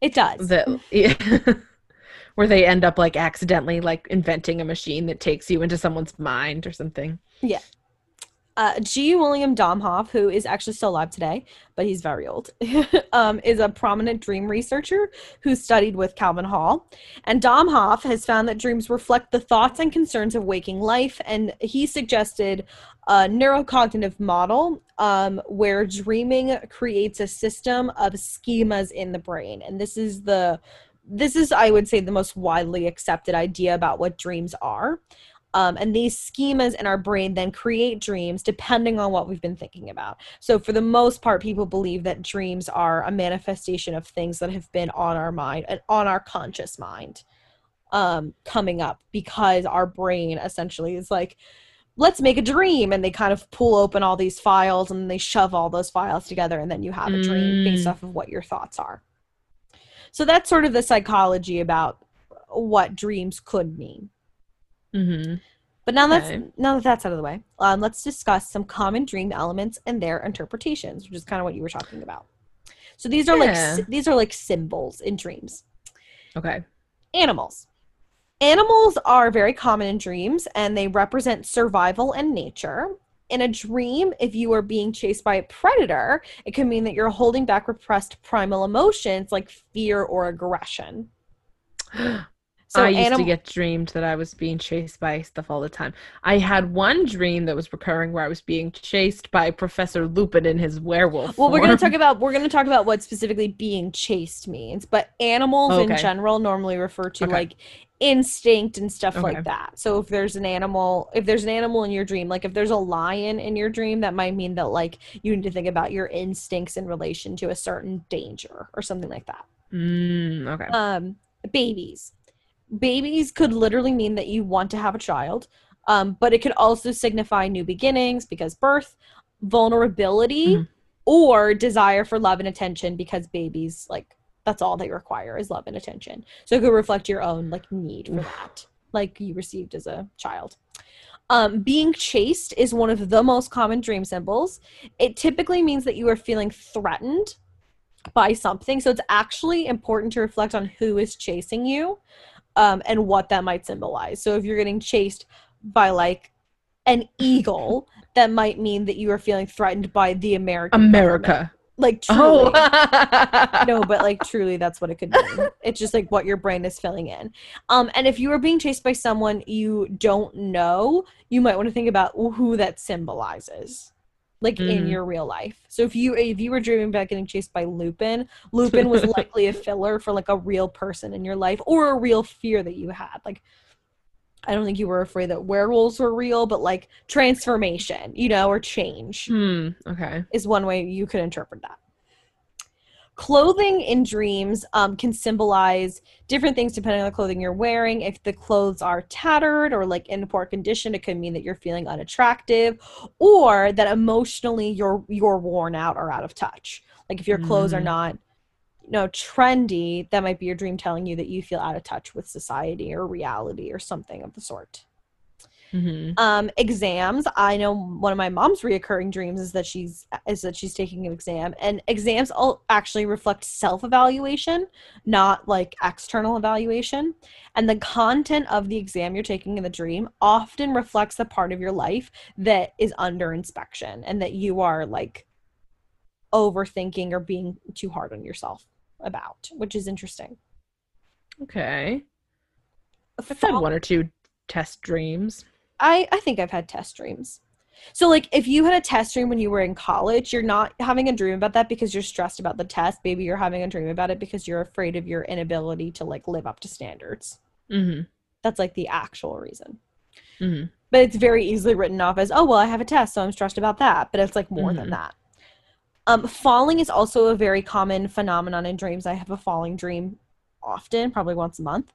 it does That yeah. where they end up like accidentally like inventing a machine that takes you into someone's mind or something. Uh, G. William Domhoff, who is actually still alive today, but he's very old, um, is a prominent dream researcher who studied with Calvin Hall. And Domhoff has found that dreams reflect the thoughts and concerns of waking life, and he suggested a neurocognitive model um, where dreaming creates a system of schemas in the brain, and this is the this is, I would say, the most widely accepted idea about what dreams are. Um, and these schemas in our brain then create dreams depending on what we've been thinking about. So, for the most part, people believe that dreams are a manifestation of things that have been on our mind and on our conscious mind um, coming up because our brain essentially is like, let's make a dream. And they kind of pull open all these files and they shove all those files together, and then you have a dream based Mm. off of what your thoughts are. So, that's sort of the psychology about what dreams could mean. Mm-hmm. But now that's Okay. now that that's out of the way, um, let's discuss some common dream elements and their interpretations, which is kind of what you were talking about. So these are Yeah. like these are like symbols in dreams. Okay. Animals. Animals are very common in dreams, and they represent survival and nature. In a dream, if you are being chased by a predator, it can mean that you're holding back repressed primal emotions like fear or aggression. So I used to get dreamed that I was being chased by stuff all the time. I had one dream that was recurring where I was being chased by Professor Lupin in his werewolf. Well, we're going to talk about we're going to talk about what specifically being chased means, but animals in general normally refer to Okay. like instinct and stuff Okay. like that. So if there's an animal, if there's an animal in your dream, like if there's a lion in your dream, that might mean that like you need to think about your instincts in relation to a certain danger or something like that. Mm, okay. Um, babies. Babies could literally mean that you want to have a child, um, but it could also signify new beginnings because birth, vulnerability, Mhm. or desire for love and attention because babies like that's all they require is love and attention. So it could reflect your own like need for that, like you received as a child. Um, being chased is one of the most common dream symbols. It typically means that you are feeling threatened by something. So it's actually important to reflect on who is chasing you um, and what that might symbolize. So if you're getting chased by like an eagle, that might mean that you are feeling threatened by the American. America. Like truly. Oh. no, but like truly that's what it could mean. It's just like what your brain is filling in. Um, and if you are being chased by someone you don't know, you might want to think about who that symbolizes. Like in Mhm. your real life. So if you if you were dreaming about getting chased by Lupin, Lupin was likely a filler for like a real person in your life or a real fear that you had. Like I don't think you were afraid that werewolves were real, but like transformation, you know, or change Hmm. Okay. is one way you could interpret that. Clothing in dreams um, can symbolize different things depending on the clothing you're wearing. If the clothes are tattered or like in poor condition, it could mean that you're feeling unattractive, or that emotionally you're you're worn out or out of touch. Like if your clothes are Mm. not, you know, trendy, that might be your dream telling you that you feel out of touch with society or reality or something of the sort hmm um exams i know one of my mom's reoccurring dreams is that she's is that she's taking an exam and exams all actually reflect self-evaluation not like external evaluation and the content of the exam you're taking in the dream often reflects the part of your life that is under inspection and that you are like overthinking or being too hard on yourself about which is interesting Okay. I've had one or two test dreams. I I think I've had test dreams. So like if you had a test dream when you were in college, you're not having a dream about that because you're stressed about the test. Maybe you're having a dream about it because you're afraid of your inability to like live up to standards. hmm That's like the actual reason. hmm But it's very easily written off as, "Oh, well, I have a test, so I'm stressed about that." But it's like more than Mhm. that. Um falling is also a very common phenomenon in dreams. I have a falling dream often, probably once a month.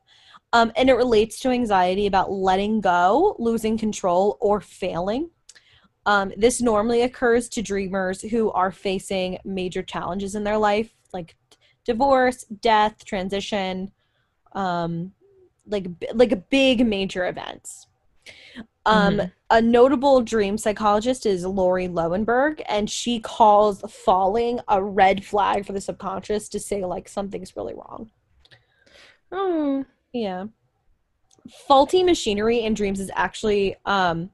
Um, and it relates to anxiety about letting go, losing control, or failing. Um, this normally occurs to dreamers who are facing major challenges in their life, like divorce, death, transition, um, like like big major events. Um, Mhm. A notable dream psychologist is Lauri Loewenberg, and she calls falling a red flag for the subconscious to say like something's really wrong. Oh. Yeah. Faulty machinery in dreams is actually um,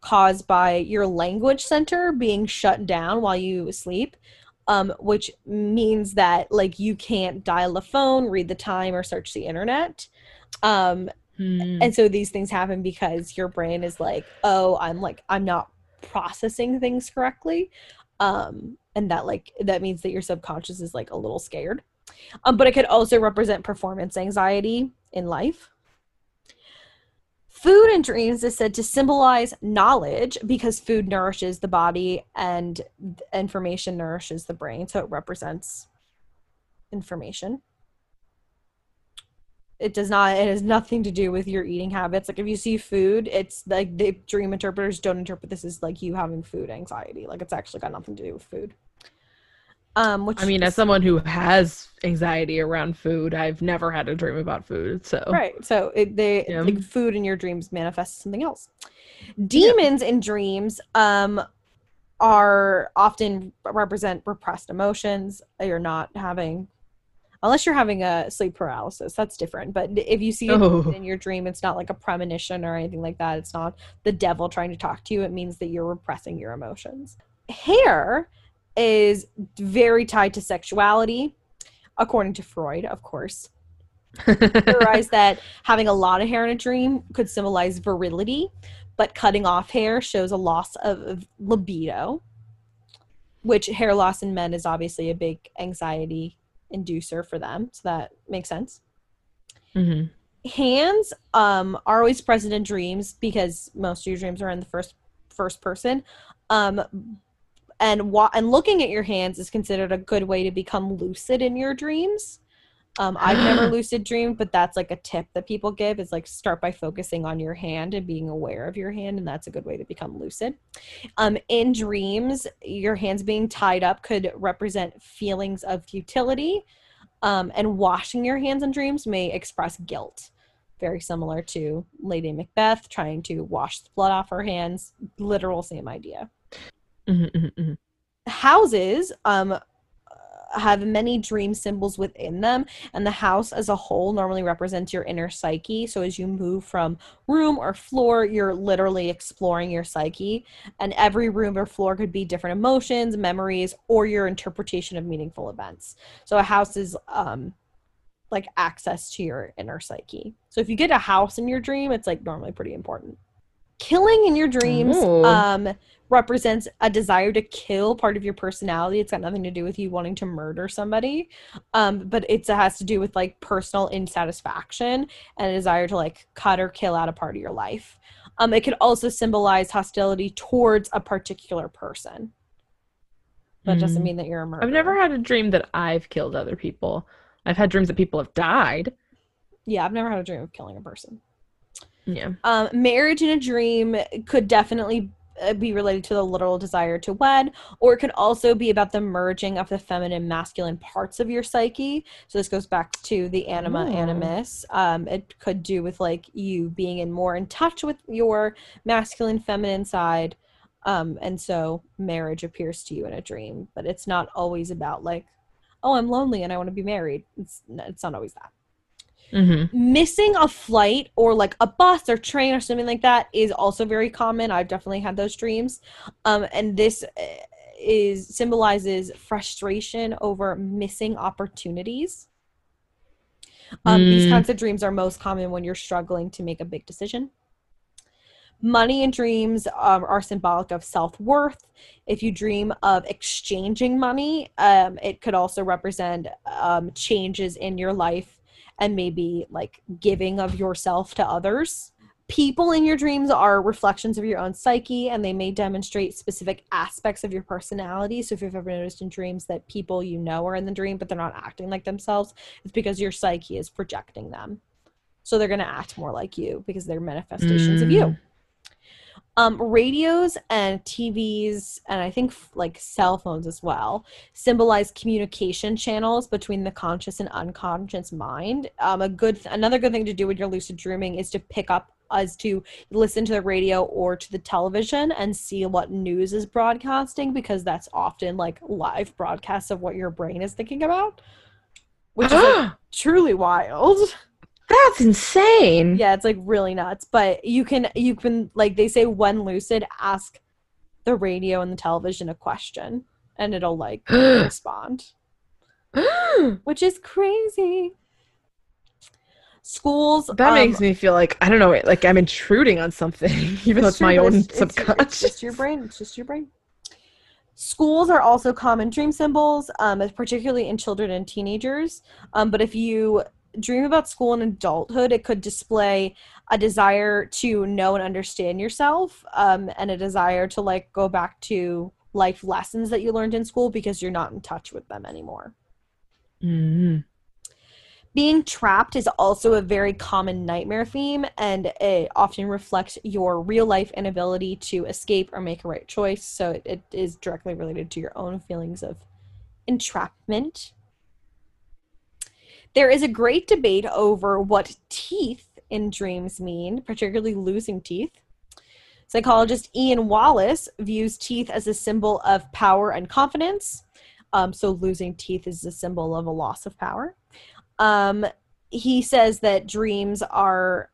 caused by your language center being shut down while you sleep um, which means that like you can't dial the phone read the time or search the internet um, Hmm. and so these things happen because your brain is like oh i'm like i'm not processing things correctly um and that like that means that your subconscious is like a little scared um but it could also represent performance anxiety in life. Food in dreams is said to symbolize knowledge because food nourishes the body and information nourishes the brain so it represents information. It does not it has nothing to do with your eating habits. Like if you see food it's like the dream interpreters don't interpret this as like you having food anxiety. Like it's actually got nothing to do with food um which I mean, as someone who has anxiety around food, I've never had a dream about food. So right so it, they Yeah. like food in your dreams manifests something else demons in dreams um are often represent repressed emotions you're not having unless you're having a sleep paralysis that's different but if you see a Oh. in your dream it's not like a premonition or anything like that it's not the devil trying to talk to you it means that you're repressing your emotions hair is very tied to sexuality according to freud of course theorized that having a lot of hair in a dream could symbolize virility, but cutting off hair shows a loss of, libido, which hair loss in men is obviously a big anxiety inducer for them. So that makes sense. Mhm. Hands um, are always present in dreams because most of your dreams are in the first first person. Um, and wa- and looking at your hands is considered a good way to become lucid in your dreams. Um, I've never lucid dreamed, but that's like a tip that people give is like start by focusing on your hand and being aware of your hand, and that's a good way to become lucid. Um, in dreams, your hands being tied up could represent feelings of futility, um, and washing your hands in dreams may express guilt. Very similar to Lady Macbeth trying to wash the blood off her hands. Literal same idea Mhm, mhm, mhm. houses um have many dream symbols within them and the house as a whole normally represents your inner psyche. So as you move from room or floor you're literally exploring your psyche and every room or floor could be different emotions memories or your interpretation of meaningful events. So a house is um like access to your inner psyche. So if you get a house in your dream it's like normally pretty important killing in your dreams Ooh. um represents a desire to kill part of your personality. It's got nothing to do with you wanting to murder somebody. Um, but it's, it has to do with like personal insatisfaction and a desire to like cut or kill out a part of your life. Um, it could also symbolize hostility towards a particular person. But it doesn't Mm. mean that you're a murderer. I've never had a dream that I've killed other people. I've had dreams that people have died. Yeah, I've never had a dream of killing a person. Yeah. Um, marriage in a dream could definitely uh, be related to the literal desire to wed, or it could also be about the merging of the feminine masculine parts of your psyche. So this goes back to the anima Oh. animus. Um, it could do with like you being in more in touch with your masculine feminine side. Um, and so marriage appears to you in a dream, but it's not always about like, oh, I'm lonely and I want to be married. It's it's not always that hmm missing a flight or like a bus or train or something like that is also very common. I've definitely had those dreams. Um, and this uh, is symbolizes frustration over missing opportunities. Um, these Mm. kinds of dreams are most common when you're struggling to make a big decision. Money and dreams um, are symbolic of self-worth. If you dream of exchanging money um, it could also represent um, changes in your life and maybe like giving of yourself to others. People in your dreams are reflections of your own psyche and they may demonstrate specific aspects of your personality. So, if you've ever noticed in dreams that people you know are in the dream but they're not acting like themselves, it's because your psyche is projecting them. So, they're going to act more like you because they're manifestations of you Mm. Um, radios and TVs and I think f- like cell phones as well symbolize communication channels between the conscious and unconscious mind. Um, a good another good thing to do when you're lucid dreaming is to pick up as to listen to the radio or to the television and see what news is broadcasting because that's often like live broadcasts of what your brain is thinking about, which is like, truly wild. That's insane. Yeah, it's like really nuts. But you can you can like they say when lucid, ask the radio and the television a question and it'll like respond. Which is crazy. Schools That um, makes me feel like I don't know, like I'm intruding on something, even though it's my own it's- it's subconscious. It's just your brain. It's just your brain. Schools are also common dream symbols, um, particularly in children and teenagers. Um, but if you dream about school in adulthood, it could display a desire to know and understand yourself, um, and a desire to like go back to life lessons that you learned in school because you're not in touch with them anymore. Mhm. Being trapped is also a very common nightmare theme, and it often reflects your real life inability to escape or make a right choice. So it, it is directly related to your own feelings of entrapment. There is a great debate over what teeth in dreams mean, particularly losing teeth. Psychologist Ian Wallace views teeth as a symbol of power and confidence. Um, so losing teeth is a symbol of a loss of power. Um, he says that dreams are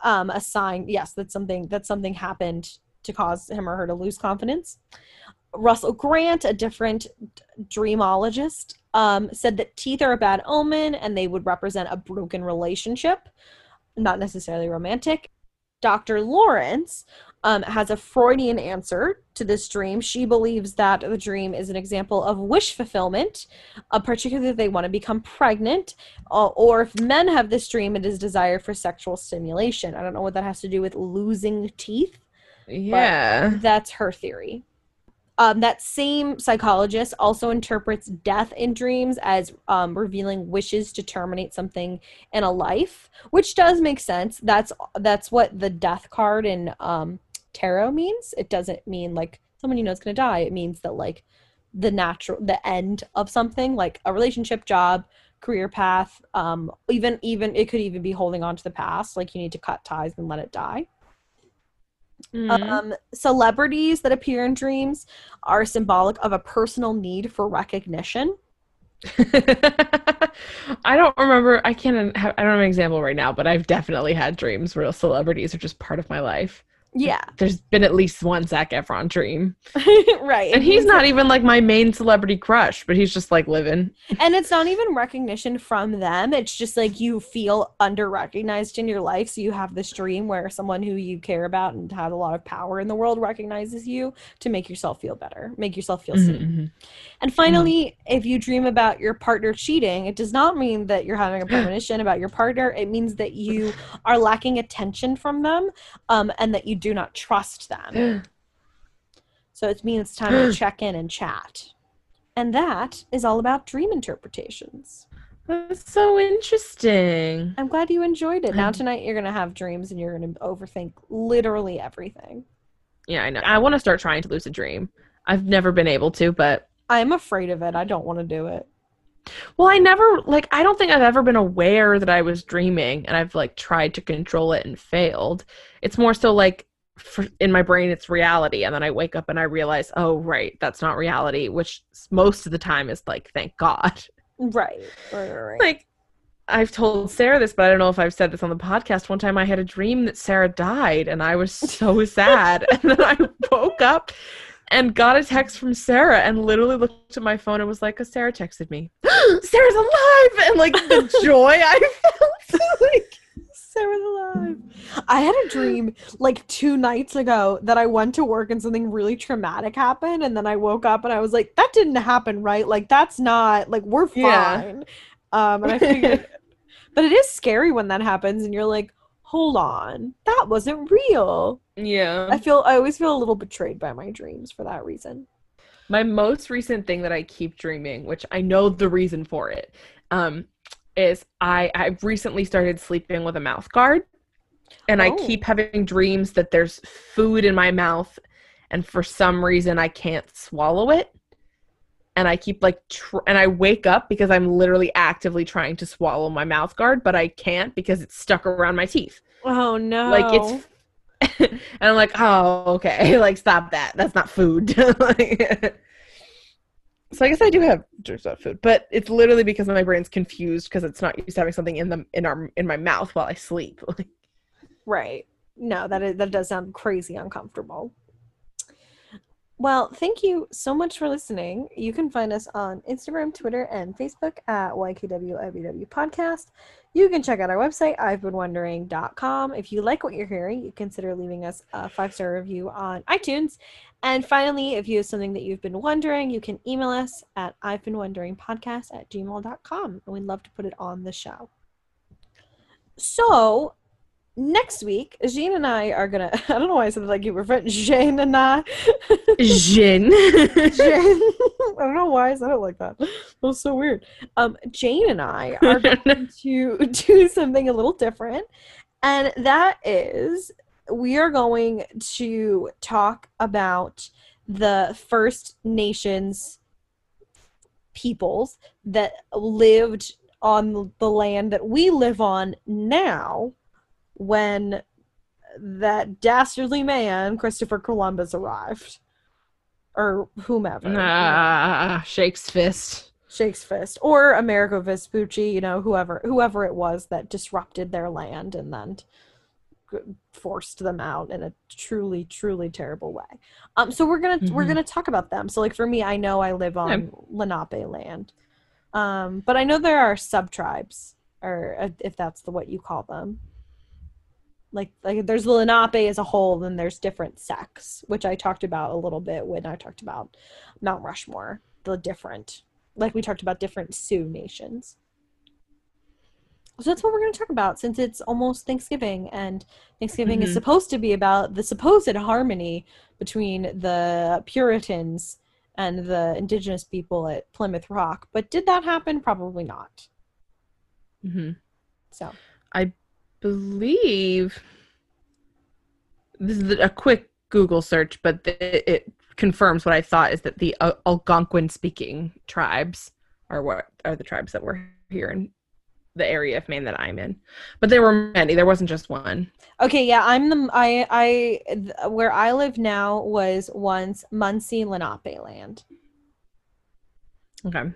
um, a sign. Yes, that something that something happened to cause him or her to lose confidence. Russell Grant, a different dreamologist, um, said that teeth are a bad omen and they would represent a broken relationship, not necessarily romantic. Dr. Lawrence um, has a Freudian answer to this dream. She believes that the dream is an example of wish fulfillment, uh, particularly if they want to become pregnant, uh, or if men have this dream, it is desire for sexual stimulation. I don't know what that has to do with losing teeth. Yeah. That's her theory. Um, that same psychologist also interprets death in dreams as um, revealing wishes to terminate something in a life, which does make sense. That's that's what the death card in um, tarot means. It doesn't mean like someone you know is going to die. It means that like the natural the end of something, like a relationship, job, career path. Um, even even it could even be holding on to the past. Like you need to cut ties and let it die. Mhm. Um, celebrities that appear in dreams are symbolic of a personal need for recognition. I don't remember. I can't. Have, I don't have an example right now, but I've definitely had dreams where celebrities are just part of my life. Yeah, There's been at least one Zac Efron dream, right. and he's not even like my main celebrity crush, but he's just like living. and it's not even recognition from them. It's just like you feel under recognized in your life. So you have this dream where someone who you care about and had a lot of power in the world recognizes you to make yourself feel better, make yourself feel seen. Mhm, And finally, if you dream about your partner cheating, it does not mean that you're having a premonition about your partner. It means that you are lacking attention from them um, and that you do not trust them. So it means it's time to check in and chat. And that is all about dream interpretations. That's so interesting. I'm glad you enjoyed it. Now tonight you're going to have dreams and you're going to overthink literally everything. Yeah, I know. I want to start trying to lose a dream. I've never been able to, but I'm afraid of it. I don't want to do it. well, I never like I don't think I've ever been aware that I was dreaming and I've like tried to control it and failed. It's more so like for, in my brain it's reality and then I wake up and I realize, "Oh, right, that's not reality," which most of the time is like, "Thank God." Right. Right, right. Like I've told Sarah this, but I don't know if I've said this on the podcast. One time I had a dream that Sarah died and I was so sad. And then I woke up and got a text from Sarah and literally looked at my phone and was like, oh, Sarah texted me. Sarah's alive! And like the joy I felt. like, Sarah's alive. I had a dream like two nights ago that I went to work and something really traumatic happened, and then I woke up and I was like, "That didn't happen, right? Like that's not like we're fine. Yeah. fine." Um, and I figured, but it is scary when that happens, and you're like, "Hold on, that wasn't real." yeah. I feel I always feel a little betrayed by my dreams for that reason. My most recent thing that I keep dreaming, which I know the reason for it, um, is I I've recently started sleeping with a mouth guard, and I Oh. keep having dreams that there's food in my mouth, and for some reason I can't swallow it, and I keep like tr- and I wake up because I'm literally actively trying to swallow my mouth guard, but I can't because it's stuck around my teeth. Oh no! Like it's. and I'm like, oh, okay. Like, stop that. That's not food. Like- So I guess I do have dreams about food, but it's literally because my brain's confused because it's not used to having something in the in our in my mouth while I sleep. Right. No, that is, that does sound crazy uncomfortable. Well, thank you so much for listening. You can find us on Instagram, Twitter, and Facebook at YKWIBW Podcast. You can check out our website, I've been wondering.com. If you like what you're hearing, you consider leaving us a five star review on iTunes. And finally, if you have something that you've been wondering, you can email us at I've been wondering podcast at gmail.com. And we'd love to put it on the show. So next week, Jean and I are gonna. I don't know why I said it like you were French. Jean and I. Jin. Jane. I don't know why I said it like that. That was so weird. Um, Jane and I are going to do something a little different, and that is we are going to talk about the First Nations peoples that lived on the land that we live on now when that dastardly man Christopher Columbus arrived. Or whomever. Ah, shakes fist. shakes fist. Or Amerigo Vespucci you know whoever whoever it was that disrupted their land and then forced them out in a truly truly terrible way. Um so we're gonna we're Mhm. gonna talk about them. So like for me I know I live on Lenape land. Um but I know there are sub tribes or uh, if that's the what you call them. Like like there's the Lenape as a whole, then there's different sects, which I talked about a little bit when I talked about Mount Rushmore, the different like we talked about different Sioux nations. So that's what we're going to talk about since it's almost Thanksgiving and Thanksgiving is Mhm. supposed to be about the supposed harmony between the Puritans and the indigenous people at Plymouth Rock. But did that happen? Probably not. hmm So, I Believe this is a quick Google search, but it, it confirms what I thought is that the Al- Algonquin speaking tribes are what are the tribes that were here in the area of Maine that I'm in. But there were many. There wasn't just one. Okay, yeah, I'm the I I th- where I live now was once Munsee Lenape land, Okay.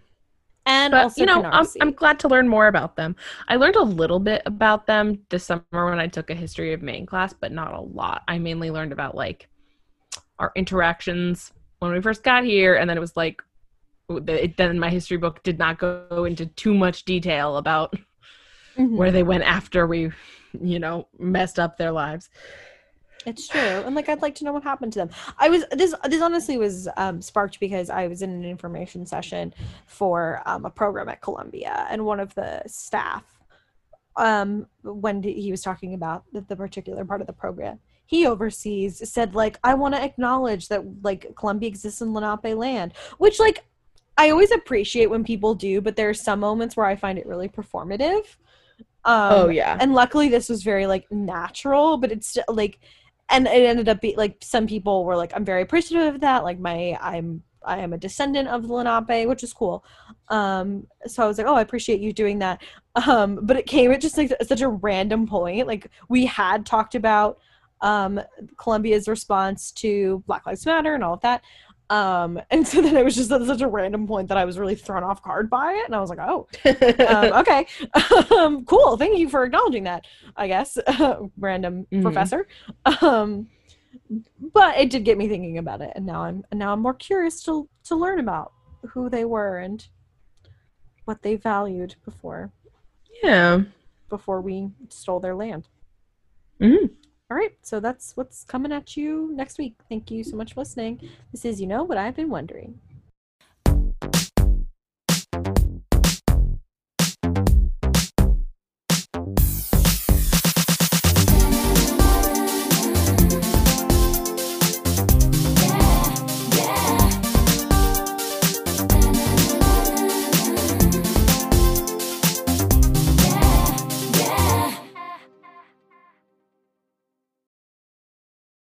and But also you know, I'm, I'm glad to learn more about them. I learned a little bit about them this summer when I took a history of Maine class, but not a lot. I mainly learned about like our interactions when we first got here, and then it was like it, then my history book did not go into too much detail about Mhm. where they went after we, you know, messed up their lives. It's true, and like I'd like to know what happened to them. I was this this honestly was um, sparked because I was in an information session for um, a program at Columbia, and one of the staff, um, when he was talking about the, the particular part of the program he oversees, said like I want to acknowledge that like Columbia exists in Lenape land, which like I always appreciate when people do, but there are some moments where I find it really performative. Um, oh yeah. and luckily this was very like natural but it's st- like and it ended up being like some people were like i'm very appreciative of that like my i'm i am a descendant of the lenape which is cool. Um so i was like oh i appreciate you doing that. Um but it came at just like such a random point like we had talked about um columbia's response to black lives matter and all of that um and so then it was just at such a random point that i was really thrown off guard by it and i was like oh um, okay um, cool thank you for acknowledging that i guess random Mhm. professor um, but it did get me thinking about it and now i'm and now i'm more curious to to learn about who they were and what they valued before yeah. before we stole their land Mhm. All right so that's what's coming at you next week. Thank you so much for listening. This is you know what i've been wondering